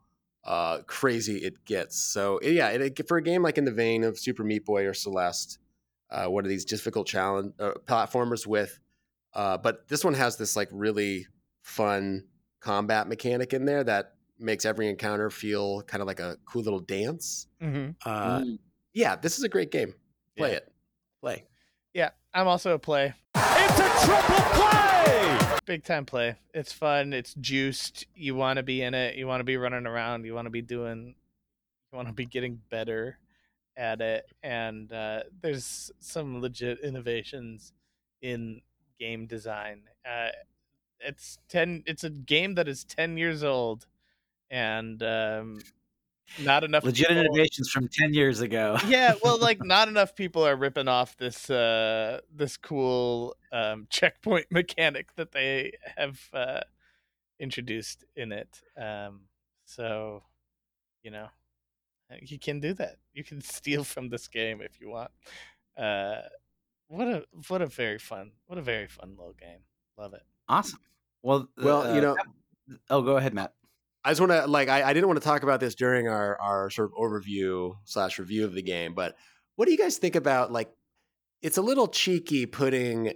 uh, crazy it gets so yeah it, for a game like in the vein of Super Meat Boy or Celeste uh, one of these difficult challenge uh, platformers with uh, but this one has this like really fun combat mechanic in there that makes every encounter feel kind of like a cool little dance. mm-hmm. Uh, Mm. Yeah, this is a great game. Play Yeah. it. Play. Yeah, I'm also a play. It's a triple play! Big time play. It's fun. It's juiced. You want to be in it. You want to be running around. You want to be doing. You want to be getting better at it. And uh, there's some legit innovations in game design. Uh, it's ten. It's a game that is ten years old, and um, not enough Legit people- innovations from ten years ago. yeah well like not enough people are ripping off this uh this cool um checkpoint mechanic that they have uh introduced in it um so you know you can do that you can steal from this game if you want uh what a what a very fun what a very fun little game love it Awesome. Well, Well, uh, you know, Oh, go ahead, Matt. I just want to like I, I didn't want to talk about this during our our sort of overview slash review of the game, but what do you guys think about like it's a little cheeky putting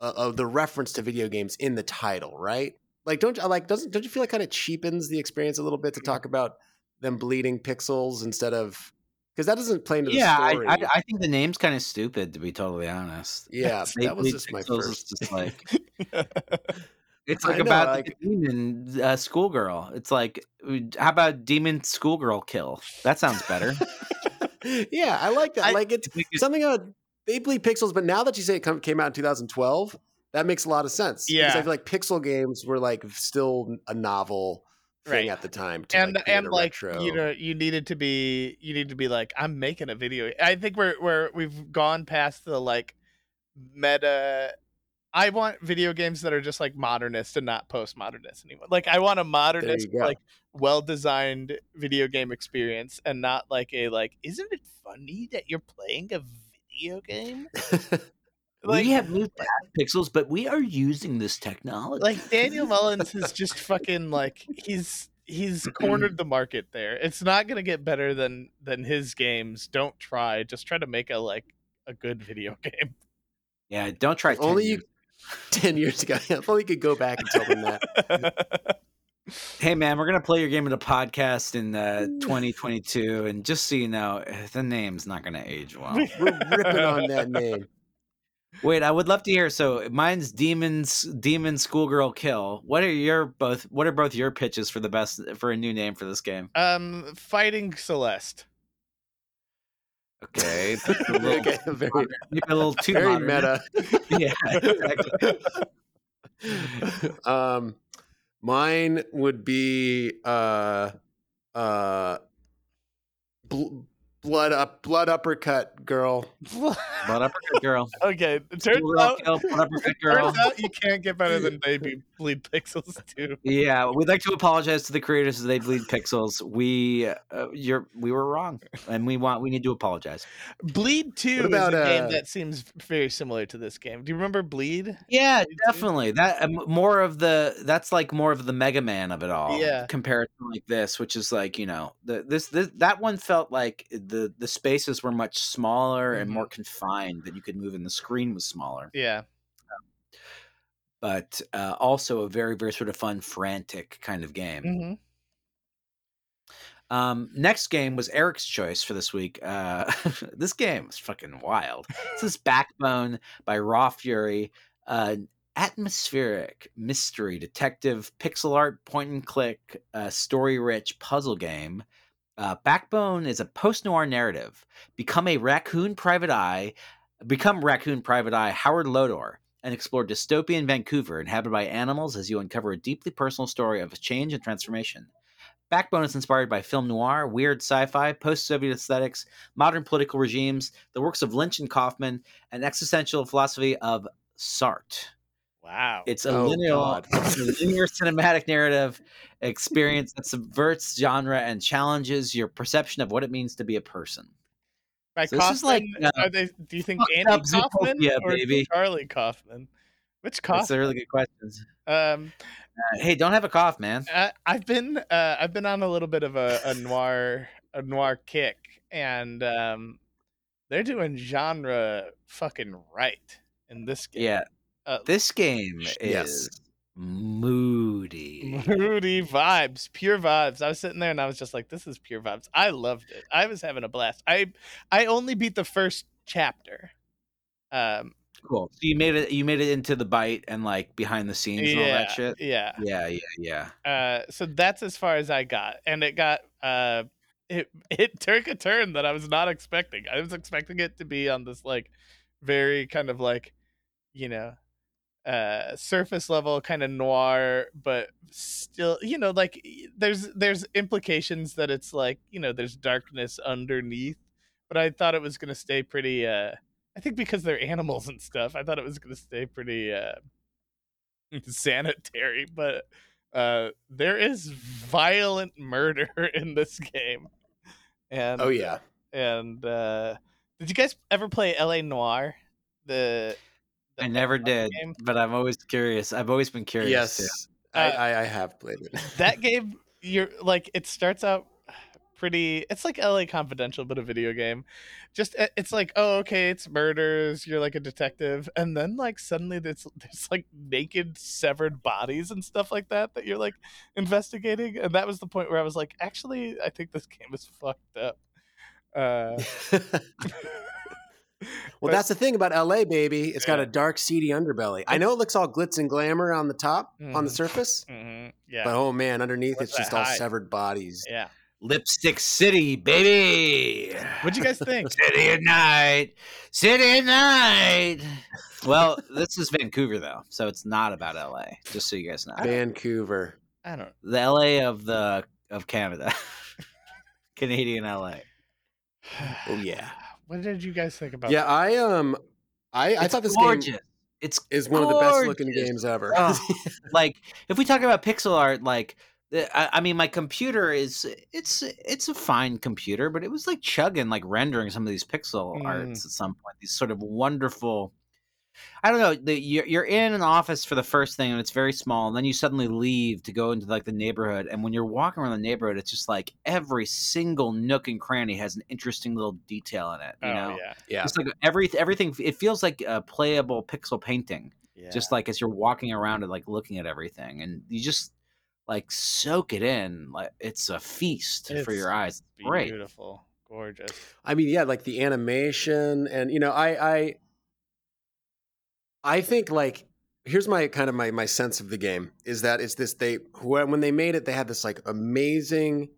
uh, of the reference to video games in the title, right? Like, don't you like doesn't don't you feel like kind of cheapens the experience a little bit to talk about them bleeding pixels instead of because that doesn't play into the Yeah, I, story. I, I think the name's kind of stupid to be totally honest. yeah, that was just my first. just like it's like know, about like- demon uh, schoolgirl. It's like how about demon schoolgirl kill? That sounds better. yeah, I like that. I- like it's something about they bleed pixels, but now that you say it come, came out in 2012, that makes a lot of sense. because Yeah. I feel like pixel games were like still a novel thing Right. at the time. To, and like, and like retro. you know you needed to be you need to be like i'm making a video i think we're we're we've gone past the like meta i want video games that are just like modernist and not postmodernist anymore like i want a modernist like well designed video game experience and not like a like isn't it funny that you're playing a video game like we have moved past pixels, but we are using this technology. like Daniel Mullins is just fucking like he's he's cornered the market there. It's not gonna get better than than his games. Don't try. Just try to make a like a good video game. yeah, don't try. 10 only you years. 10 years ago. If only you could go back and tell them that. Hey man, we're gonna play your game in a podcast in uh, 2022, and just so you know, the name's not gonna age well. We're ripping on that name. Wait, I would love to hear. So mine's demons, demon schoolgirl kill. What are your both? What are both your pitches for the best for a new name for this game? um, fighting Celeste. Okay, a little, Okay, very, maybe a little too very modern. meta. Yeah, exactly. um, mine would be uh, uh, bl- blood up, blood uppercut girl. Blood uppercut girl. okay, it turns out. Blood uppercut girl. turns out you can't get better than Baby Bleed Pixels too. Yeah, we'd like to apologize to the creators as they bleed pixels. We, uh, you're, we were wrong, and we want, we need to apologize. Bleed Two about, is a game uh, that seems very similar to this game. Do you remember Bleed? Yeah, Bleed too? definitely. That um, more of the that's like more of the Mega Man of it all. Yeah. comparison like this, which is like you know the this, this that one felt like the the spaces were much smaller and more confined that you could move, and the screen was smaller. Yeah. But uh, also a very very sort of fun, frantic kind of game. hmm Um, next game was Eric's choice for this week. Uh, this game is fucking wild. This is Backbone by Raw Fury, an atmospheric mystery detective pixel art point and click uh, story rich puzzle game. Uh, Backbone is a post noir narrative. Become a raccoon private eye, become raccoon private eye Howard Lotor, and explore dystopian Vancouver inhabited by animals as you uncover a deeply personal story of change and transformation. Backbone is inspired by film noir, weird sci fi, post Soviet aesthetics, modern political regimes, the works of Lynch and Kaufman, and existential philosophy of Sartre. Wow. It's a Oh, linear, it's a linear cinematic narrative experience that subverts genre and challenges your perception of what it means to be a person. By So this is like, Kaufman, uh, are they, do you think Andy Kaufman Zootopia, or baby. Charlie Kaufman? Which That's Kaufman? a really good question. Um, Uh, hey, don't have a cough, man. I, I've been uh, I've been on a little bit of a, a noir a noir kick, and um, they're doing genre fucking right in this game. Yeah, Uh, this game is Yes. Moody. moody vibes, pure vibes. I was sitting there and I was just like, "This is pure vibes." I loved it. I was having a blast. I I only beat the first chapter. Um, Cool. So you made it. You made it into the bite and like behind the scenes and all yeah, that shit. yeah. Yeah, yeah, yeah. Uh, so that's as far as I got, and it got uh, it it took a turn that I was not expecting. I was expecting it to be on this like very kind of like, you know, uh, surface level kind of noir, but still, you know, like there's there's implications that it's like you know there's darkness underneath, but I thought it was gonna stay pretty. Uh, I think because they're animals and stuff, I thought it was gonna stay pretty. Uh, sanitary, but uh, there is violent murder in this game. And Oh yeah. and uh, did you guys ever play L.A. Noire? The I never did, game? but I'm always curious. I've always been curious. too. Yes. Uh, I, I, I have played it. that game. You're like it starts out pretty. It's like L.A. Confidential, but a video game. Just it's like, oh, okay, it's murders. You're like a detective, and then like suddenly there's there's like naked severed bodies and stuff like that that you're like investigating, and that was the point where I was like, actually, I think this game is fucked up. Uh, well, But- that's the thing about LA, baby. It's got a dark, seedy underbelly. I know it looks all glitz and glamour on the top, on the Mhm. surface, mhm, yeah, but oh man, underneath What's it's just that all severed bodies. yeah. Lipstick City, baby. What'd you guys think? City at night. City at night. Well, this is Vancouver though, so it's not about LA. Just so you guys know, Vancouver. I don't. the LA of the of Canada, Canadian LA. Oh yeah. What did you guys think about? Yeah, I um, I, I thought this gorgeous. game It's is one of the best looking games ever. Oh, like if we talk about pixel art, like I, I mean, my computer is it's it's a fine computer, but it was like chugging, like rendering some of these pixel Mm. arts at some point. These sort of wonderful. I don't know. The, you're you're in an office for the first thing, and it's very small, and then you suddenly leave to go into like the neighborhood, and when you're walking around the neighborhood, it's just like every single nook and cranny has an interesting little detail in it. You Oh know, yeah. yeah. it's like every everything. It feels like a playable pixel painting Yeah. just like as you're walking around and like looking at everything and you just like soak it in like it's a feast for your eyes It's great beautiful, gorgeous. I mean, yeah, like the animation and you know, I I I think like here's my kind of my my sense of the game is that it's this they when when they made it they had this like amazing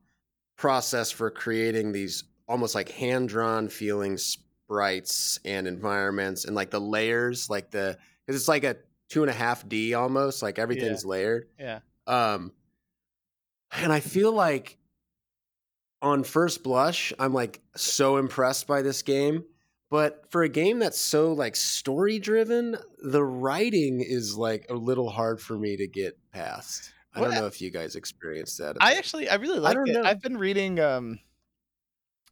process for creating these almost like hand drawn feeling sprites and environments and like the layers like the because it's like a two and a half D almost like everything's layered Yeah. um, and I feel like on first blush, I'm like so impressed by this game. But for a game that's so like story driven, the writing is like a little hard for me to get past. I What don't I- know if you guys experienced that. I actually I really like it. know. I've been reading um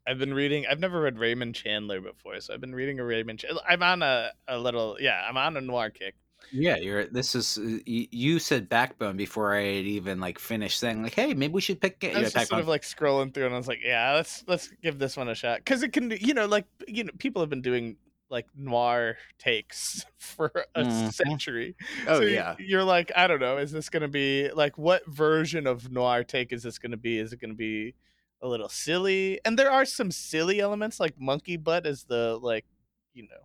I've been reading I've never read Raymond Chandler before, so I've been reading a Raymond Ch- I'm on a, a little yeah, I'm on a noir kick. Yeah you're this is uh, you, you said backbone before i had even like finished saying like hey maybe we should pick I yeah, was just sort of like scrolling through and I was like, yeah, let's let's give this one a shot cuz it can you know like you know people have been doing like noir takes for a Mhm. century. oh So yeah, you're like, I don't know, is this going to be like what version of noir take is this going to be? Is it going to be a little silly? And there are some silly elements like monkey butt is the like, you know,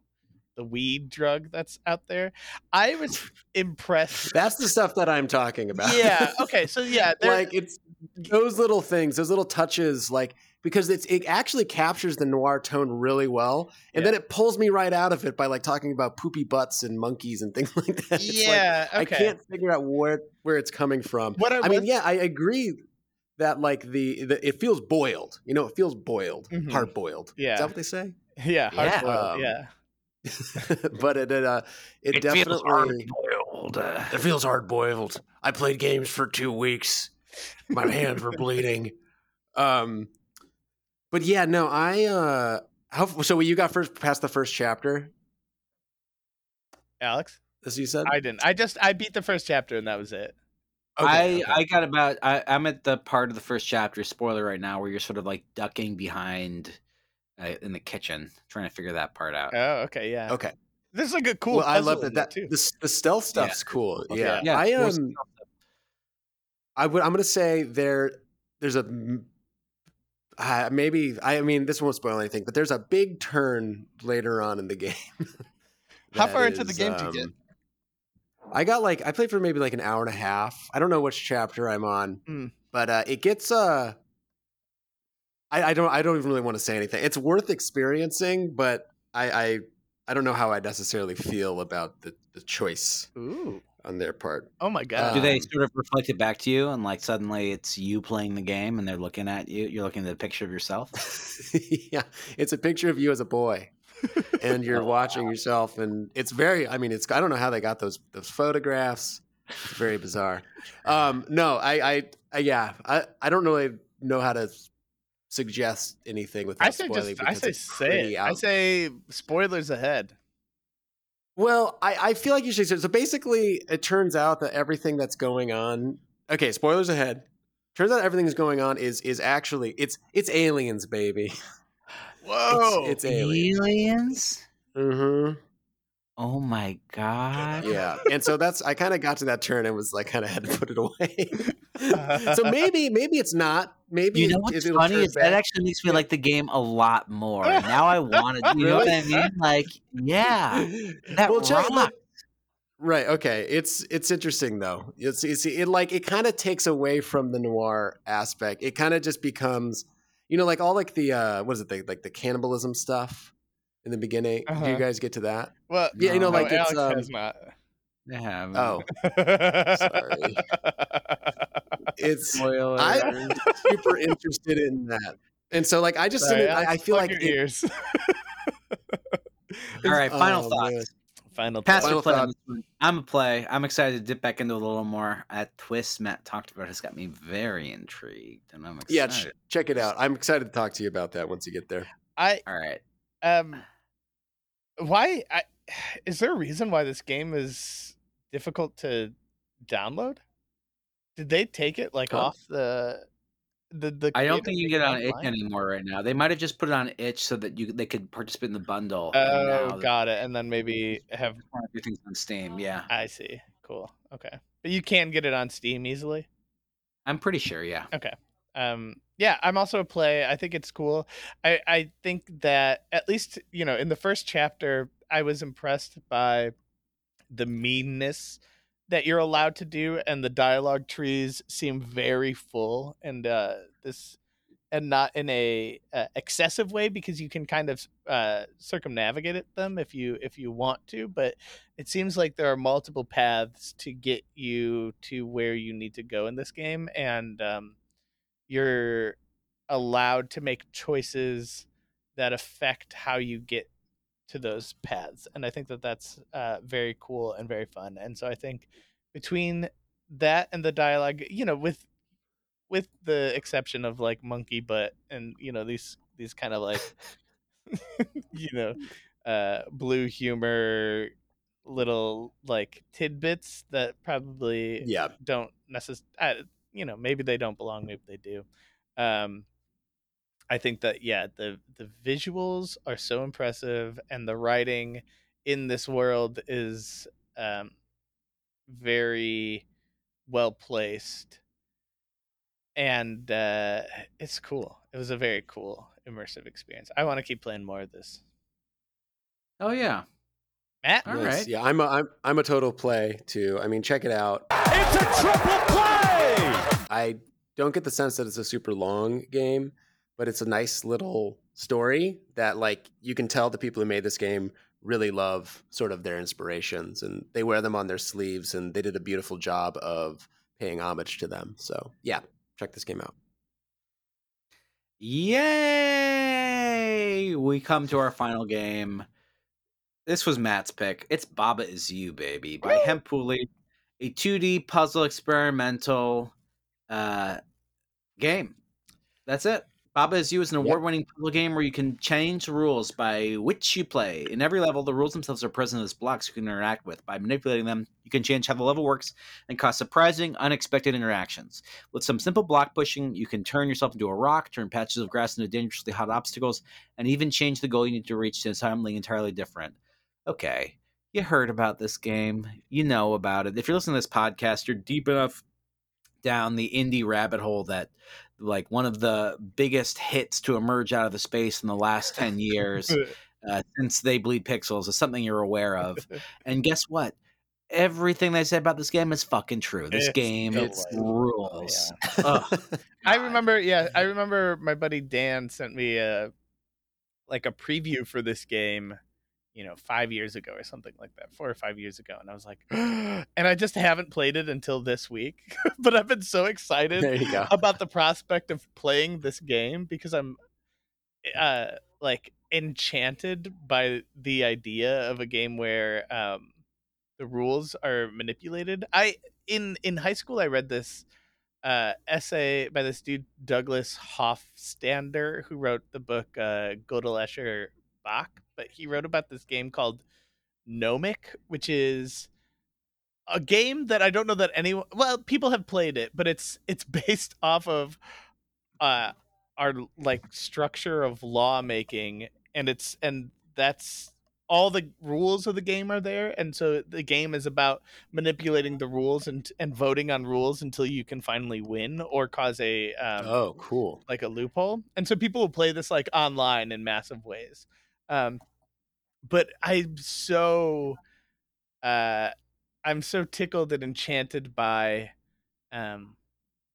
the weed drug that's out there. I was impressed. that's the stuff that I'm talking about. yeah. Okay. So yeah, like it's those little things, those little touches, like because it's it actually captures the noir tone really well, and then it pulls me right out of it by like talking about poopy butts and monkeys and things like that. It's like, yeah. okay. I can't figure out where where it's coming from. What I I mean, yeah, I agree that like the, the it feels boiled. You know, it feels boiled, Mhm. hard boiled. Yeah. is that what they say? Yeah. hard Yeah. boiled, Um, yeah. but it it, uh, it, it definitely feels hard boiled it feels hard boiled. I played games for two weeks. My hands were bleeding. Um, but yeah, no, I uh, how so? You got first past the first chapter, Alex, as you said. I didn't. I just I beat the first chapter and that was it. Okay, I okay. I got about I, I'm at the part of the first chapter spoiler right now where you're sort of like ducking behind uh, in the kitchen trying to figure that part out. Oh, okay. Yeah. okay. This is like a cool. well, I love that. That too. the, the stealth stuff's cool. Okay. Yeah, Yeah, I more um, I would. I'm gonna say there. There's a uh, maybe. I mean, this won't spoil anything, but there's a big turn later on in the game. How that far into the is, game did you get? um, I got like I played for maybe like an hour and a half. I don't know which chapter I'm on, Mm. but uh, it gets uh. I, I don't. I don't even really want to say anything. It's worth experiencing, but I. I I don't know how I necessarily feel about the, the choice Ooh. on their part. Oh my god. Do they Um, sort of reflect it back to you, and like suddenly it's you playing the game, and they're looking at you? You're looking at a picture of yourself. yeah, it's a picture of you as a boy, and you're Oh, watching yourself, and it's very. I mean, it's. I don't know how they got those those photographs. It's very bizarre. Um, no, I, I, I, yeah, I, I don't really know how to suggest anything without I say spoiling. just. I because say say pretty it. I say spoilers ahead. Well, I, I feel like you should. So basically, it turns out that everything that's going on. Okay, spoilers ahead. turns out everything that's going on is is actually it's it's aliens, baby. Whoa! It's, it's aliens. Aliens? Mm-hmm. Oh my god. Yeah, and so that's I kind of got to that turn and was like, kind of had to put it away. so maybe maybe it's not. Maybe You know what's it'll funny turn is that actually makes me like the game a lot more. Now I want to. You know what I mean? Like, yeah, that well, check, rocks. look, right. Okay, it's it's interesting though. It's, it's it like it kind of takes away from the noir aspect. It kind of just becomes, you know, like all like the uh what is it the, like the cannibalism stuff in the beginning. Do Uh-huh. you guys get to that? Well, Yeah, you know, no, like it's, Alex um, has not. Yeah. Oh, sorry. It's Spoiler. I'm super interested in that, and so like I just Sorry. I, I feel like your it- ears. All right, final Oh, thoughts. man. Final Pass thought. Final play on thought. this one. I'm a play. I'm excited to dip back into a little more. At twist Matt talked about has got me very intrigued, and I'm Yeah, excited. ch- check it out. I'm excited to talk to you about that once you get there. I All right. um, why? I, is there a reason why this game is difficult to download? Did they take it like Huh? off the the the? I don't think you can get it on itch anymore right now. They might have just put it on itch so that you they could participate in the bundle. Oh, got it. And then maybe have. things on Steam. Yeah, I see. Cool. Okay, but you can get it on Steam easily. I'm pretty sure. Yeah. Okay. Um yeah, I'm also a play. I think it's cool. I I think that at least, you know, in the first chapter, I was impressed by the meanness that you're allowed to do and the dialogue trees seem very full and uh this and not in a uh, excessive way because you can kind of uh circumnavigate them if you if you want to, but it seems like there are multiple paths to get you to where you need to go in this game and um you're allowed to make choices that affect how you get to those paths and i think that that's uh, very cool and very fun and so i think between that and the dialogue you know with with the exception of like monkey butt and you know these these kind of like you know uh blue humor little like tidbits that probably Yeah, don't necessarily you know maybe they don't belong maybe they do um i think that yeah the the visuals are so impressive and the writing in this world is um very well placed and uh it's cool it was a very cool immersive experience i want to keep playing more of this Oh yeah. matt All nice. right. Yeah, I'm a I'm I'm a total play too. I mean, check it out. It's a triple play! I don't get the sense that it's a super long game, but it's a nice little story that like you can tell the people who made this game really love sort of their inspirations and they wear them on their sleeves and they did a beautiful job of paying homage to them. So, yeah, check this game out. Yay! We come to our final game. This was Matt's pick. It's Baba Is You, baby, by Hempuli, a 2D puzzle experimental uh, game. That's it. Baba Is You is an Yep. award winning puzzle game where you can change the rules by which you play. In every level, the rules themselves are present as blocks you can interact with. By manipulating them, you can change how the level works and cause surprising, unexpected interactions. With some simple block pushing, you can turn yourself into a rock, turn patches of grass into dangerously hot obstacles, and even change the goal you need to reach to something entirely different. Okay, you heard about this game, you know about it. If you're listening to this podcast, you're deep enough down the indie rabbit hole that like one of the biggest hits to emerge out of the space in the last 10 years uh, since they bleed pixels is something you're aware of. And guess what? Everything they say about this game is fucking true. This It's game delightful, rules. yeah. I remember, yeah, I remember my buddy Dan sent me a like a preview for this game, you know, five years ago or something like that, four or five years ago, and I was like, and I just haven't played it until this week, but I've been so excited There you go. about the prospect of playing this game because I'm, uh, like enchanted by the idea of a game where um the rules are manipulated. I in in high school I read this uh, essay by this dude Douglas Hofstadter, who wrote the book uh, Gödel Escher Bach. But he wrote about this game called Nomic, which is a game that I don't know that anyone well people have played it, but it's it's based off of uh our like structure of lawmaking and it's and that's all the rules of the game are there and so the game is about manipulating the rules and and voting on rules until you can finally win or cause a um, oh, cool. like a loophole and so people will play this like online in massive ways um but i'm so uh i'm so tickled and enchanted by um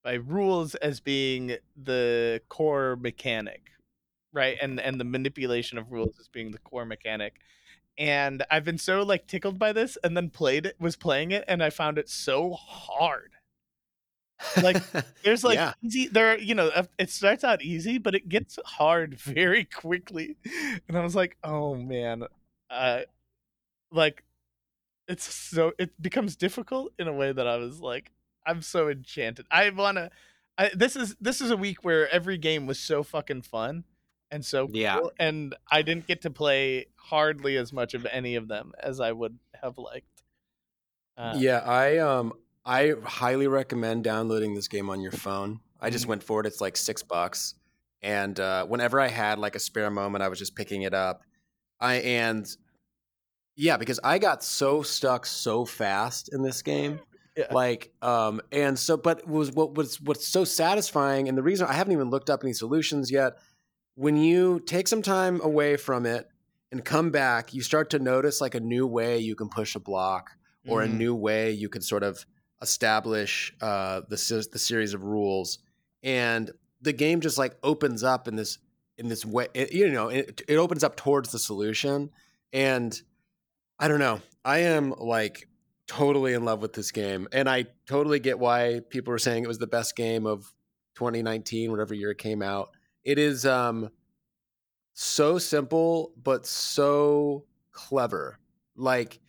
by rules as being the core mechanic right? And and the manipulation of rules as being the core mechanic. And i've been so like tickled by this and then played it was playing it and i found it so hard Like, there's like Yeah. easy there you know it starts out easy but it gets hard very quickly and i was like oh man uh like it's so it becomes difficult in a way that i was like i'm so enchanted i want to I, this is this is a week where every game was so fucking fun and so Yeah. and i didn't get to play hardly as much of any of them as i would have liked uh, yeah, I um I highly recommend downloading this game on your phone. I just Mhm. went for it. It's like six bucks, and uh, whenever I had like a spare moment, I was just picking it up. I and yeah, because I got so stuck so fast in this game. Yeah. Like, um, and so, but was what was what's so satisfying, and the reason I haven't even looked up any solutions yet. When you take some time away from it and come back, you start to notice like a new way you can push a block or a Mhm. new way you can sort of establish uh, the the series of rules, and the game just like opens up in this in this way. It, you know, it, it opens up towards the solution, and I don't know. I am like totally in love with this game, and I totally get why people were saying it was the best game of 2019, whatever year it came out. It is um so simple but so clever. Like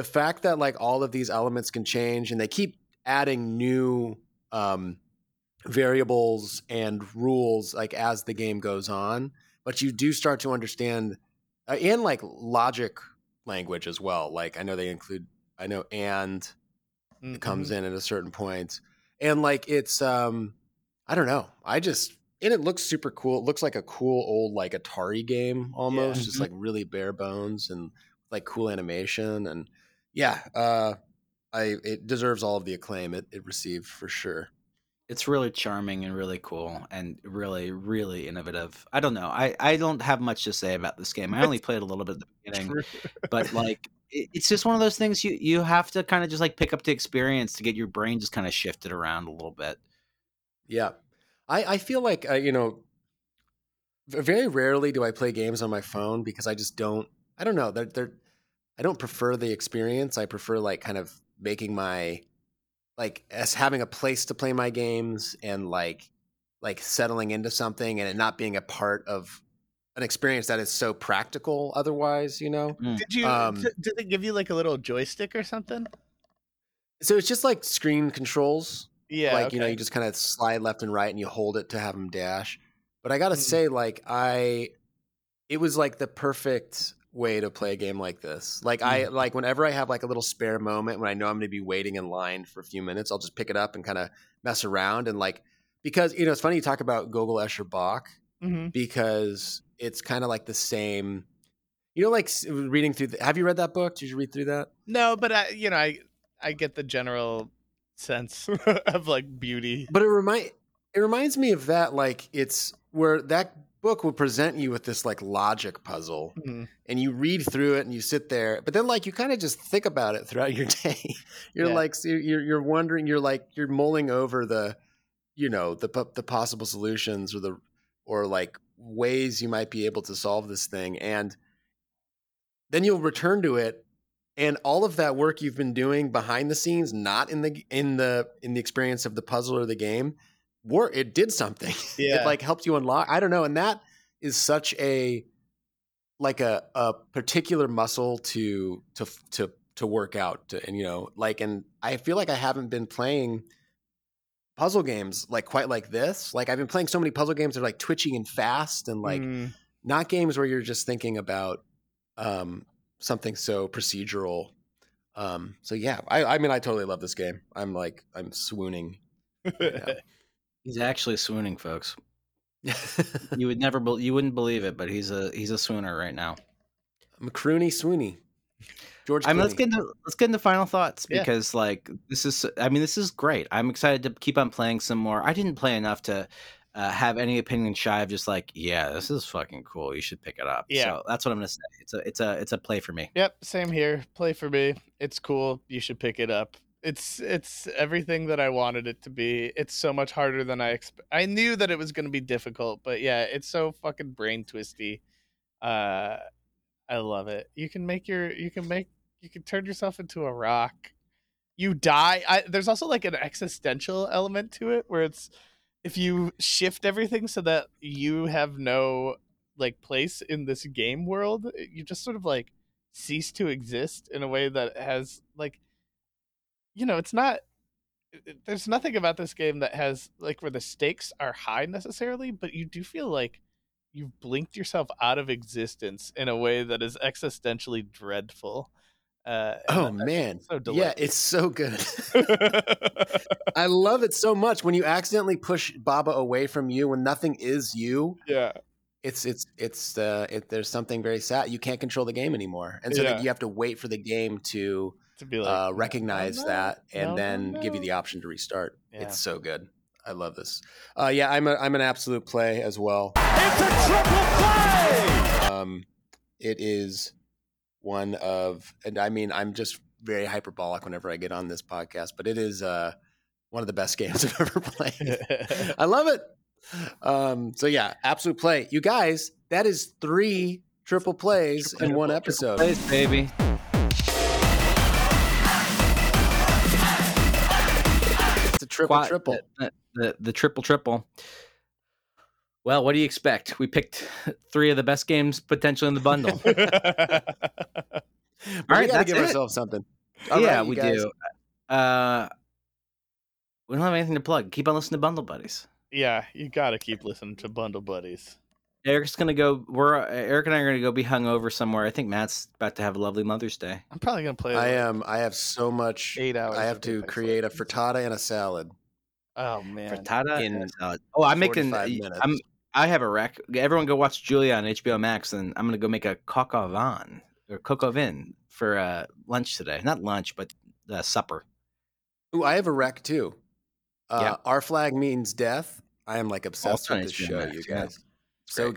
the fact that like all of these elements can change and they keep adding new um variables and rules like as the game goes on, but you do start to understand uh, and like logic language as well. Like I know they include I know and Mhm. it comes in at a certain point and like it's um i don't know i just and it looks super cool it looks like a cool old like atari game almost just Mhm. like really bare bones and like cool animation and yeah uh i it deserves all of the acclaim it, it received for sure. It's really charming and really cool and really really innovative. I don't know i i don't have much to say about this game i only played a little bit at the beginning but like it, it's just one of those things you you have to kind of just like pick up the experience to get your brain just kind of shifted around a little bit. Yeah i i feel like uh, you know very rarely do i play games on my phone because i just don't i don't know they're, they're i don't prefer the experience. I prefer like kind of making my like as having a place to play my games and like like settling into something and it not being a part of an experience that is so practical otherwise you know? Did you Um, did it give you like a little joystick or something? So it's just like screen controls. Yeah like you know you just kind of slide left and right and you hold it to have them dash. But i gotta Mm. say like i it was like the perfect way to play a game like this. Like i like whenever i have like a little spare moment when i know i'm going to be waiting in line for a few minutes i'll just pick it up and kind of mess around and like because you know it's funny you talk about gogol escher bach Mhm. because it's kind of like the same you know like reading through the, have you read that book? Did you read through that? No but i you know i i get the general sense of like beauty. But it remind it reminds me of that like it's where that book will present you with this like logic puzzle Mhm. and you read through it and you sit there but then like you kind of just think about it throughout your day you're Yeah. like you're you're wondering you're like you're mulling over the you know the the possible solutions or the or like ways you might be able to solve this thing and then you'll return to it and all of that work you've been doing behind the scenes not in the in the in the experience of the puzzle or the game work it did something Yeah. it like helped you unlock i don't know and that is such a like a a particular muscle to to to to work out to, and you know like and i feel like i haven't been playing puzzle games like quite like this like i've been playing so many puzzle games that are like twitchy and fast and like Mm. not games where you're just thinking about um, something so procedural. Um, so yeah, I, I mean, I totally love this game. I'm like, I'm swooning. Yeah. He's actually swooning, folks. You would never, bel you wouldn't believe it, but he's a he's a swooner right now. McCrooney Swoony. George. I mean, let's get into let's get into final thoughts Yeah. because like this is I mean this is great. I'm excited to keep on playing some more. I didn't play enough to uh, have any opinion shy of just like yeah this is fucking cool. You should pick it up. Yeah. so that's what I'm gonna say. It's a it's a it's a play for me. Yep, same here. Play for me. It's cool. You should pick it up. It's it's everything that I wanted it to be. It's so much harder than I expect. I knew that it was going to be difficult, but yeah, it's so fucking brain twisty. Uh I love it. You can make your you can make you can turn yourself into a rock. You die. I, there's also like an existential element to it where it's if you shift everything so that you have no like place in this game world, you just sort of like cease to exist in a way that has like you know it's not there's nothing about this game that has like where the stakes are high necessarily but you do feel like you've blinked yourself out of existence in a way that is existentially dreadful uh Oh man, so yeah, it's so good. I love it so much when you accidentally push Baba away from you when nothing is you. yeah It's it's it's uh, it, there's something very sad. You can't control the game anymore, and so Yeah. you have to wait for the game to to be like uh, recognize no, that and no, no, then give you the option to restart. Yeah. It's so good. I love this. Uh, yeah, I'm a, I'm an absolute play as well. It's a triple play. Um, it is one of, and I mean, I'm just very hyperbolic whenever I get on this podcast, but it is uh, one of the best games I've ever played. I love it. Um, so yeah, absolute play. You guys, that is three triple plays in one episode. Plays, baby. Triple Quad- triple. The, the, the triple triple. Well, what do you expect? We picked three of the best games potentially in the bundle. But All right, we gotta give it. ourselves something. All yeah, right, we guys. do. Uh, we don't have anything to plug. Keep on listening to Bundle Buddies. yeah you gotta keep listening to bundle buddies Eric's gonna go. We're uh, Eric and I are gonna go be hung over somewhere. I think Matt's about to have a lovely Mother's Day. i'm probably gonna play I like, am. I have so much. eight hours I have to create a frittata and a salad. oh man Frittata in and salad. Oh, I'm making. I'm. I have a rec. Everyone go watch Julia on HBO Max, and I'm gonna go make a coq au vin or coq au vin for uh, lunch today. Not lunch, but uh, supper. Ooh, I have a rec too. Uh, Yeah. Our flag means death. I am like obsessed with this show, Max, you yeah. guys. So great.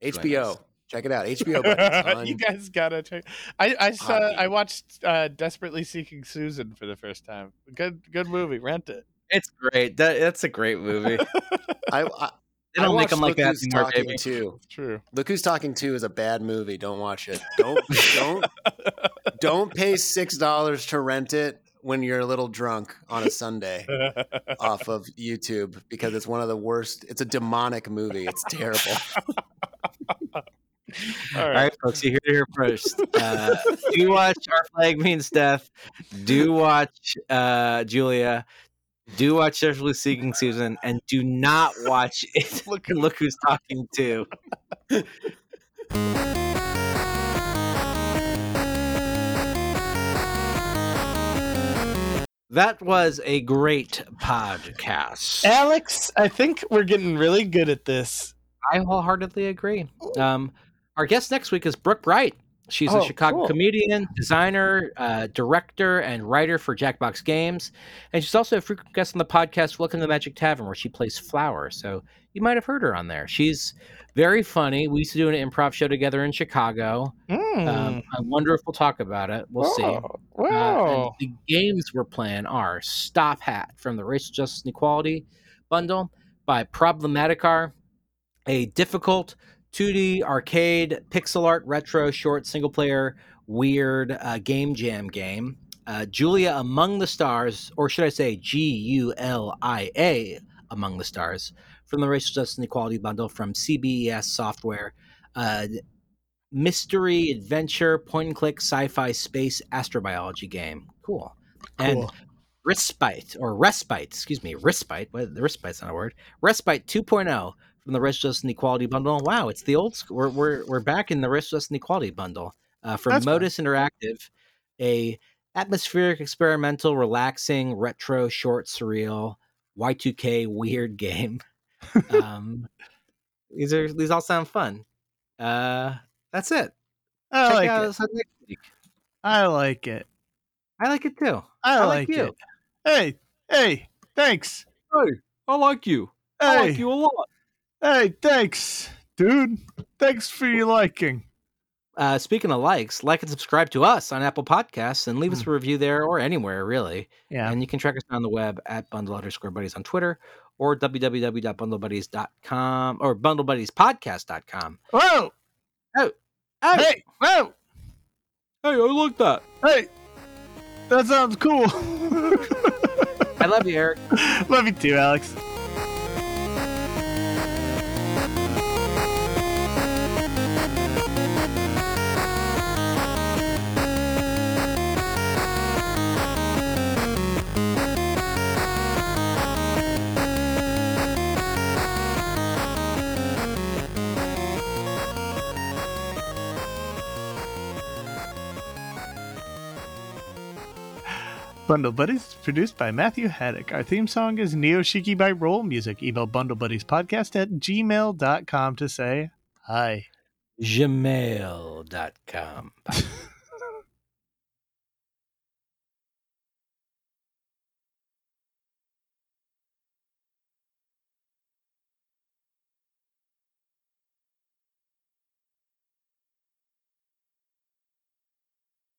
good. HBO. nice. Check it out. HBO. but it's on- you guys gotta check. I I saw. Podbean. I watched uh, "Desperately Seeking Susan" for the first time. Good, good movie. Rent it. It's great. That, that's a great movie. I, I, They don't I make them like watched Look that Who's anymore, Talking baby. Too. True. Look Who's Talking Too is a bad movie. Don't watch it. Don't don't don't pay six dollars to rent it when you're a little drunk on a Sunday off of YouTube because it's one of the worst. It's a demonic movie. It's terrible. All All right. right, folks, you hear it here first. Uh, do watch Our Flag Means Death. Do watch uh, Julia. Do watch Desperately Seeking Susan, and do not watch it. Look, Look who's talking to. That was a great podcast. Alex, I think we're getting really good at this. I wholeheartedly agree. Um, our guest next week is Brooke Breit. She's a Oh, Chicago cool. comedian, designer, uh, director, and writer for Jackbox Games. And she's also a frequent guest on the podcast Welcome to the Magic Tavern, where she plays Flower. So you might have heard her on there. She's very funny. We used to do an improv show together in Chicago. Mm. Um, I wonder if we'll talk about it. We'll see. Wow. Uh, the games we're playing are Stop Hat from the Racial Justice and Equality bundle by Problematicar, a difficult 2D arcade pixel art retro short single player weird uh, game jam game. Uh, Julia Among the Stars, or should I say G U L I A Among the Stars, from the Racial Justice and Equality bundle from CBES Software. Uh, mystery adventure point and click sci-fi space astrobiology game cool, and Cool. respite or respite excuse me respite what the respite's not a word respite 2.0 from the Racial Justice and Equality bundle wow it's the old school we're, we're, we're back in the Racial Justice and Equality bundle uh, from That's fun. modus interactive a atmospheric, experimental, relaxing, retro, short, surreal, Y2K weird game. Um, these are these all sound fun. Uh, that's it. I Check like out it. next week. I like it. I like it too. I, I like, like you. it. Hey, hey, thanks. Hey, I like you. Hey, I like you a lot. Hey, thanks, dude. Thanks for your liking. Uh, speaking of likes, like and subscribe to us on Apple Podcasts and leave us a review there or anywhere really. Yeah. And you can track us on the web at bundle underscore buddies on Twitter or www.bundlebuddies.com or bundlebuddyspodcast.com. Whoa. Oh, Hey, whoa. hey, I like that. Hey, that sounds cool. I love you, Eric. Love you too, Alex. Bundle Buddies is produced by Matthew Haddock. Our theme song is Neo Shiki by Roll Music. Email bundlebuddies.podcast at gmail.com to say hi. Gmail.com. Bye.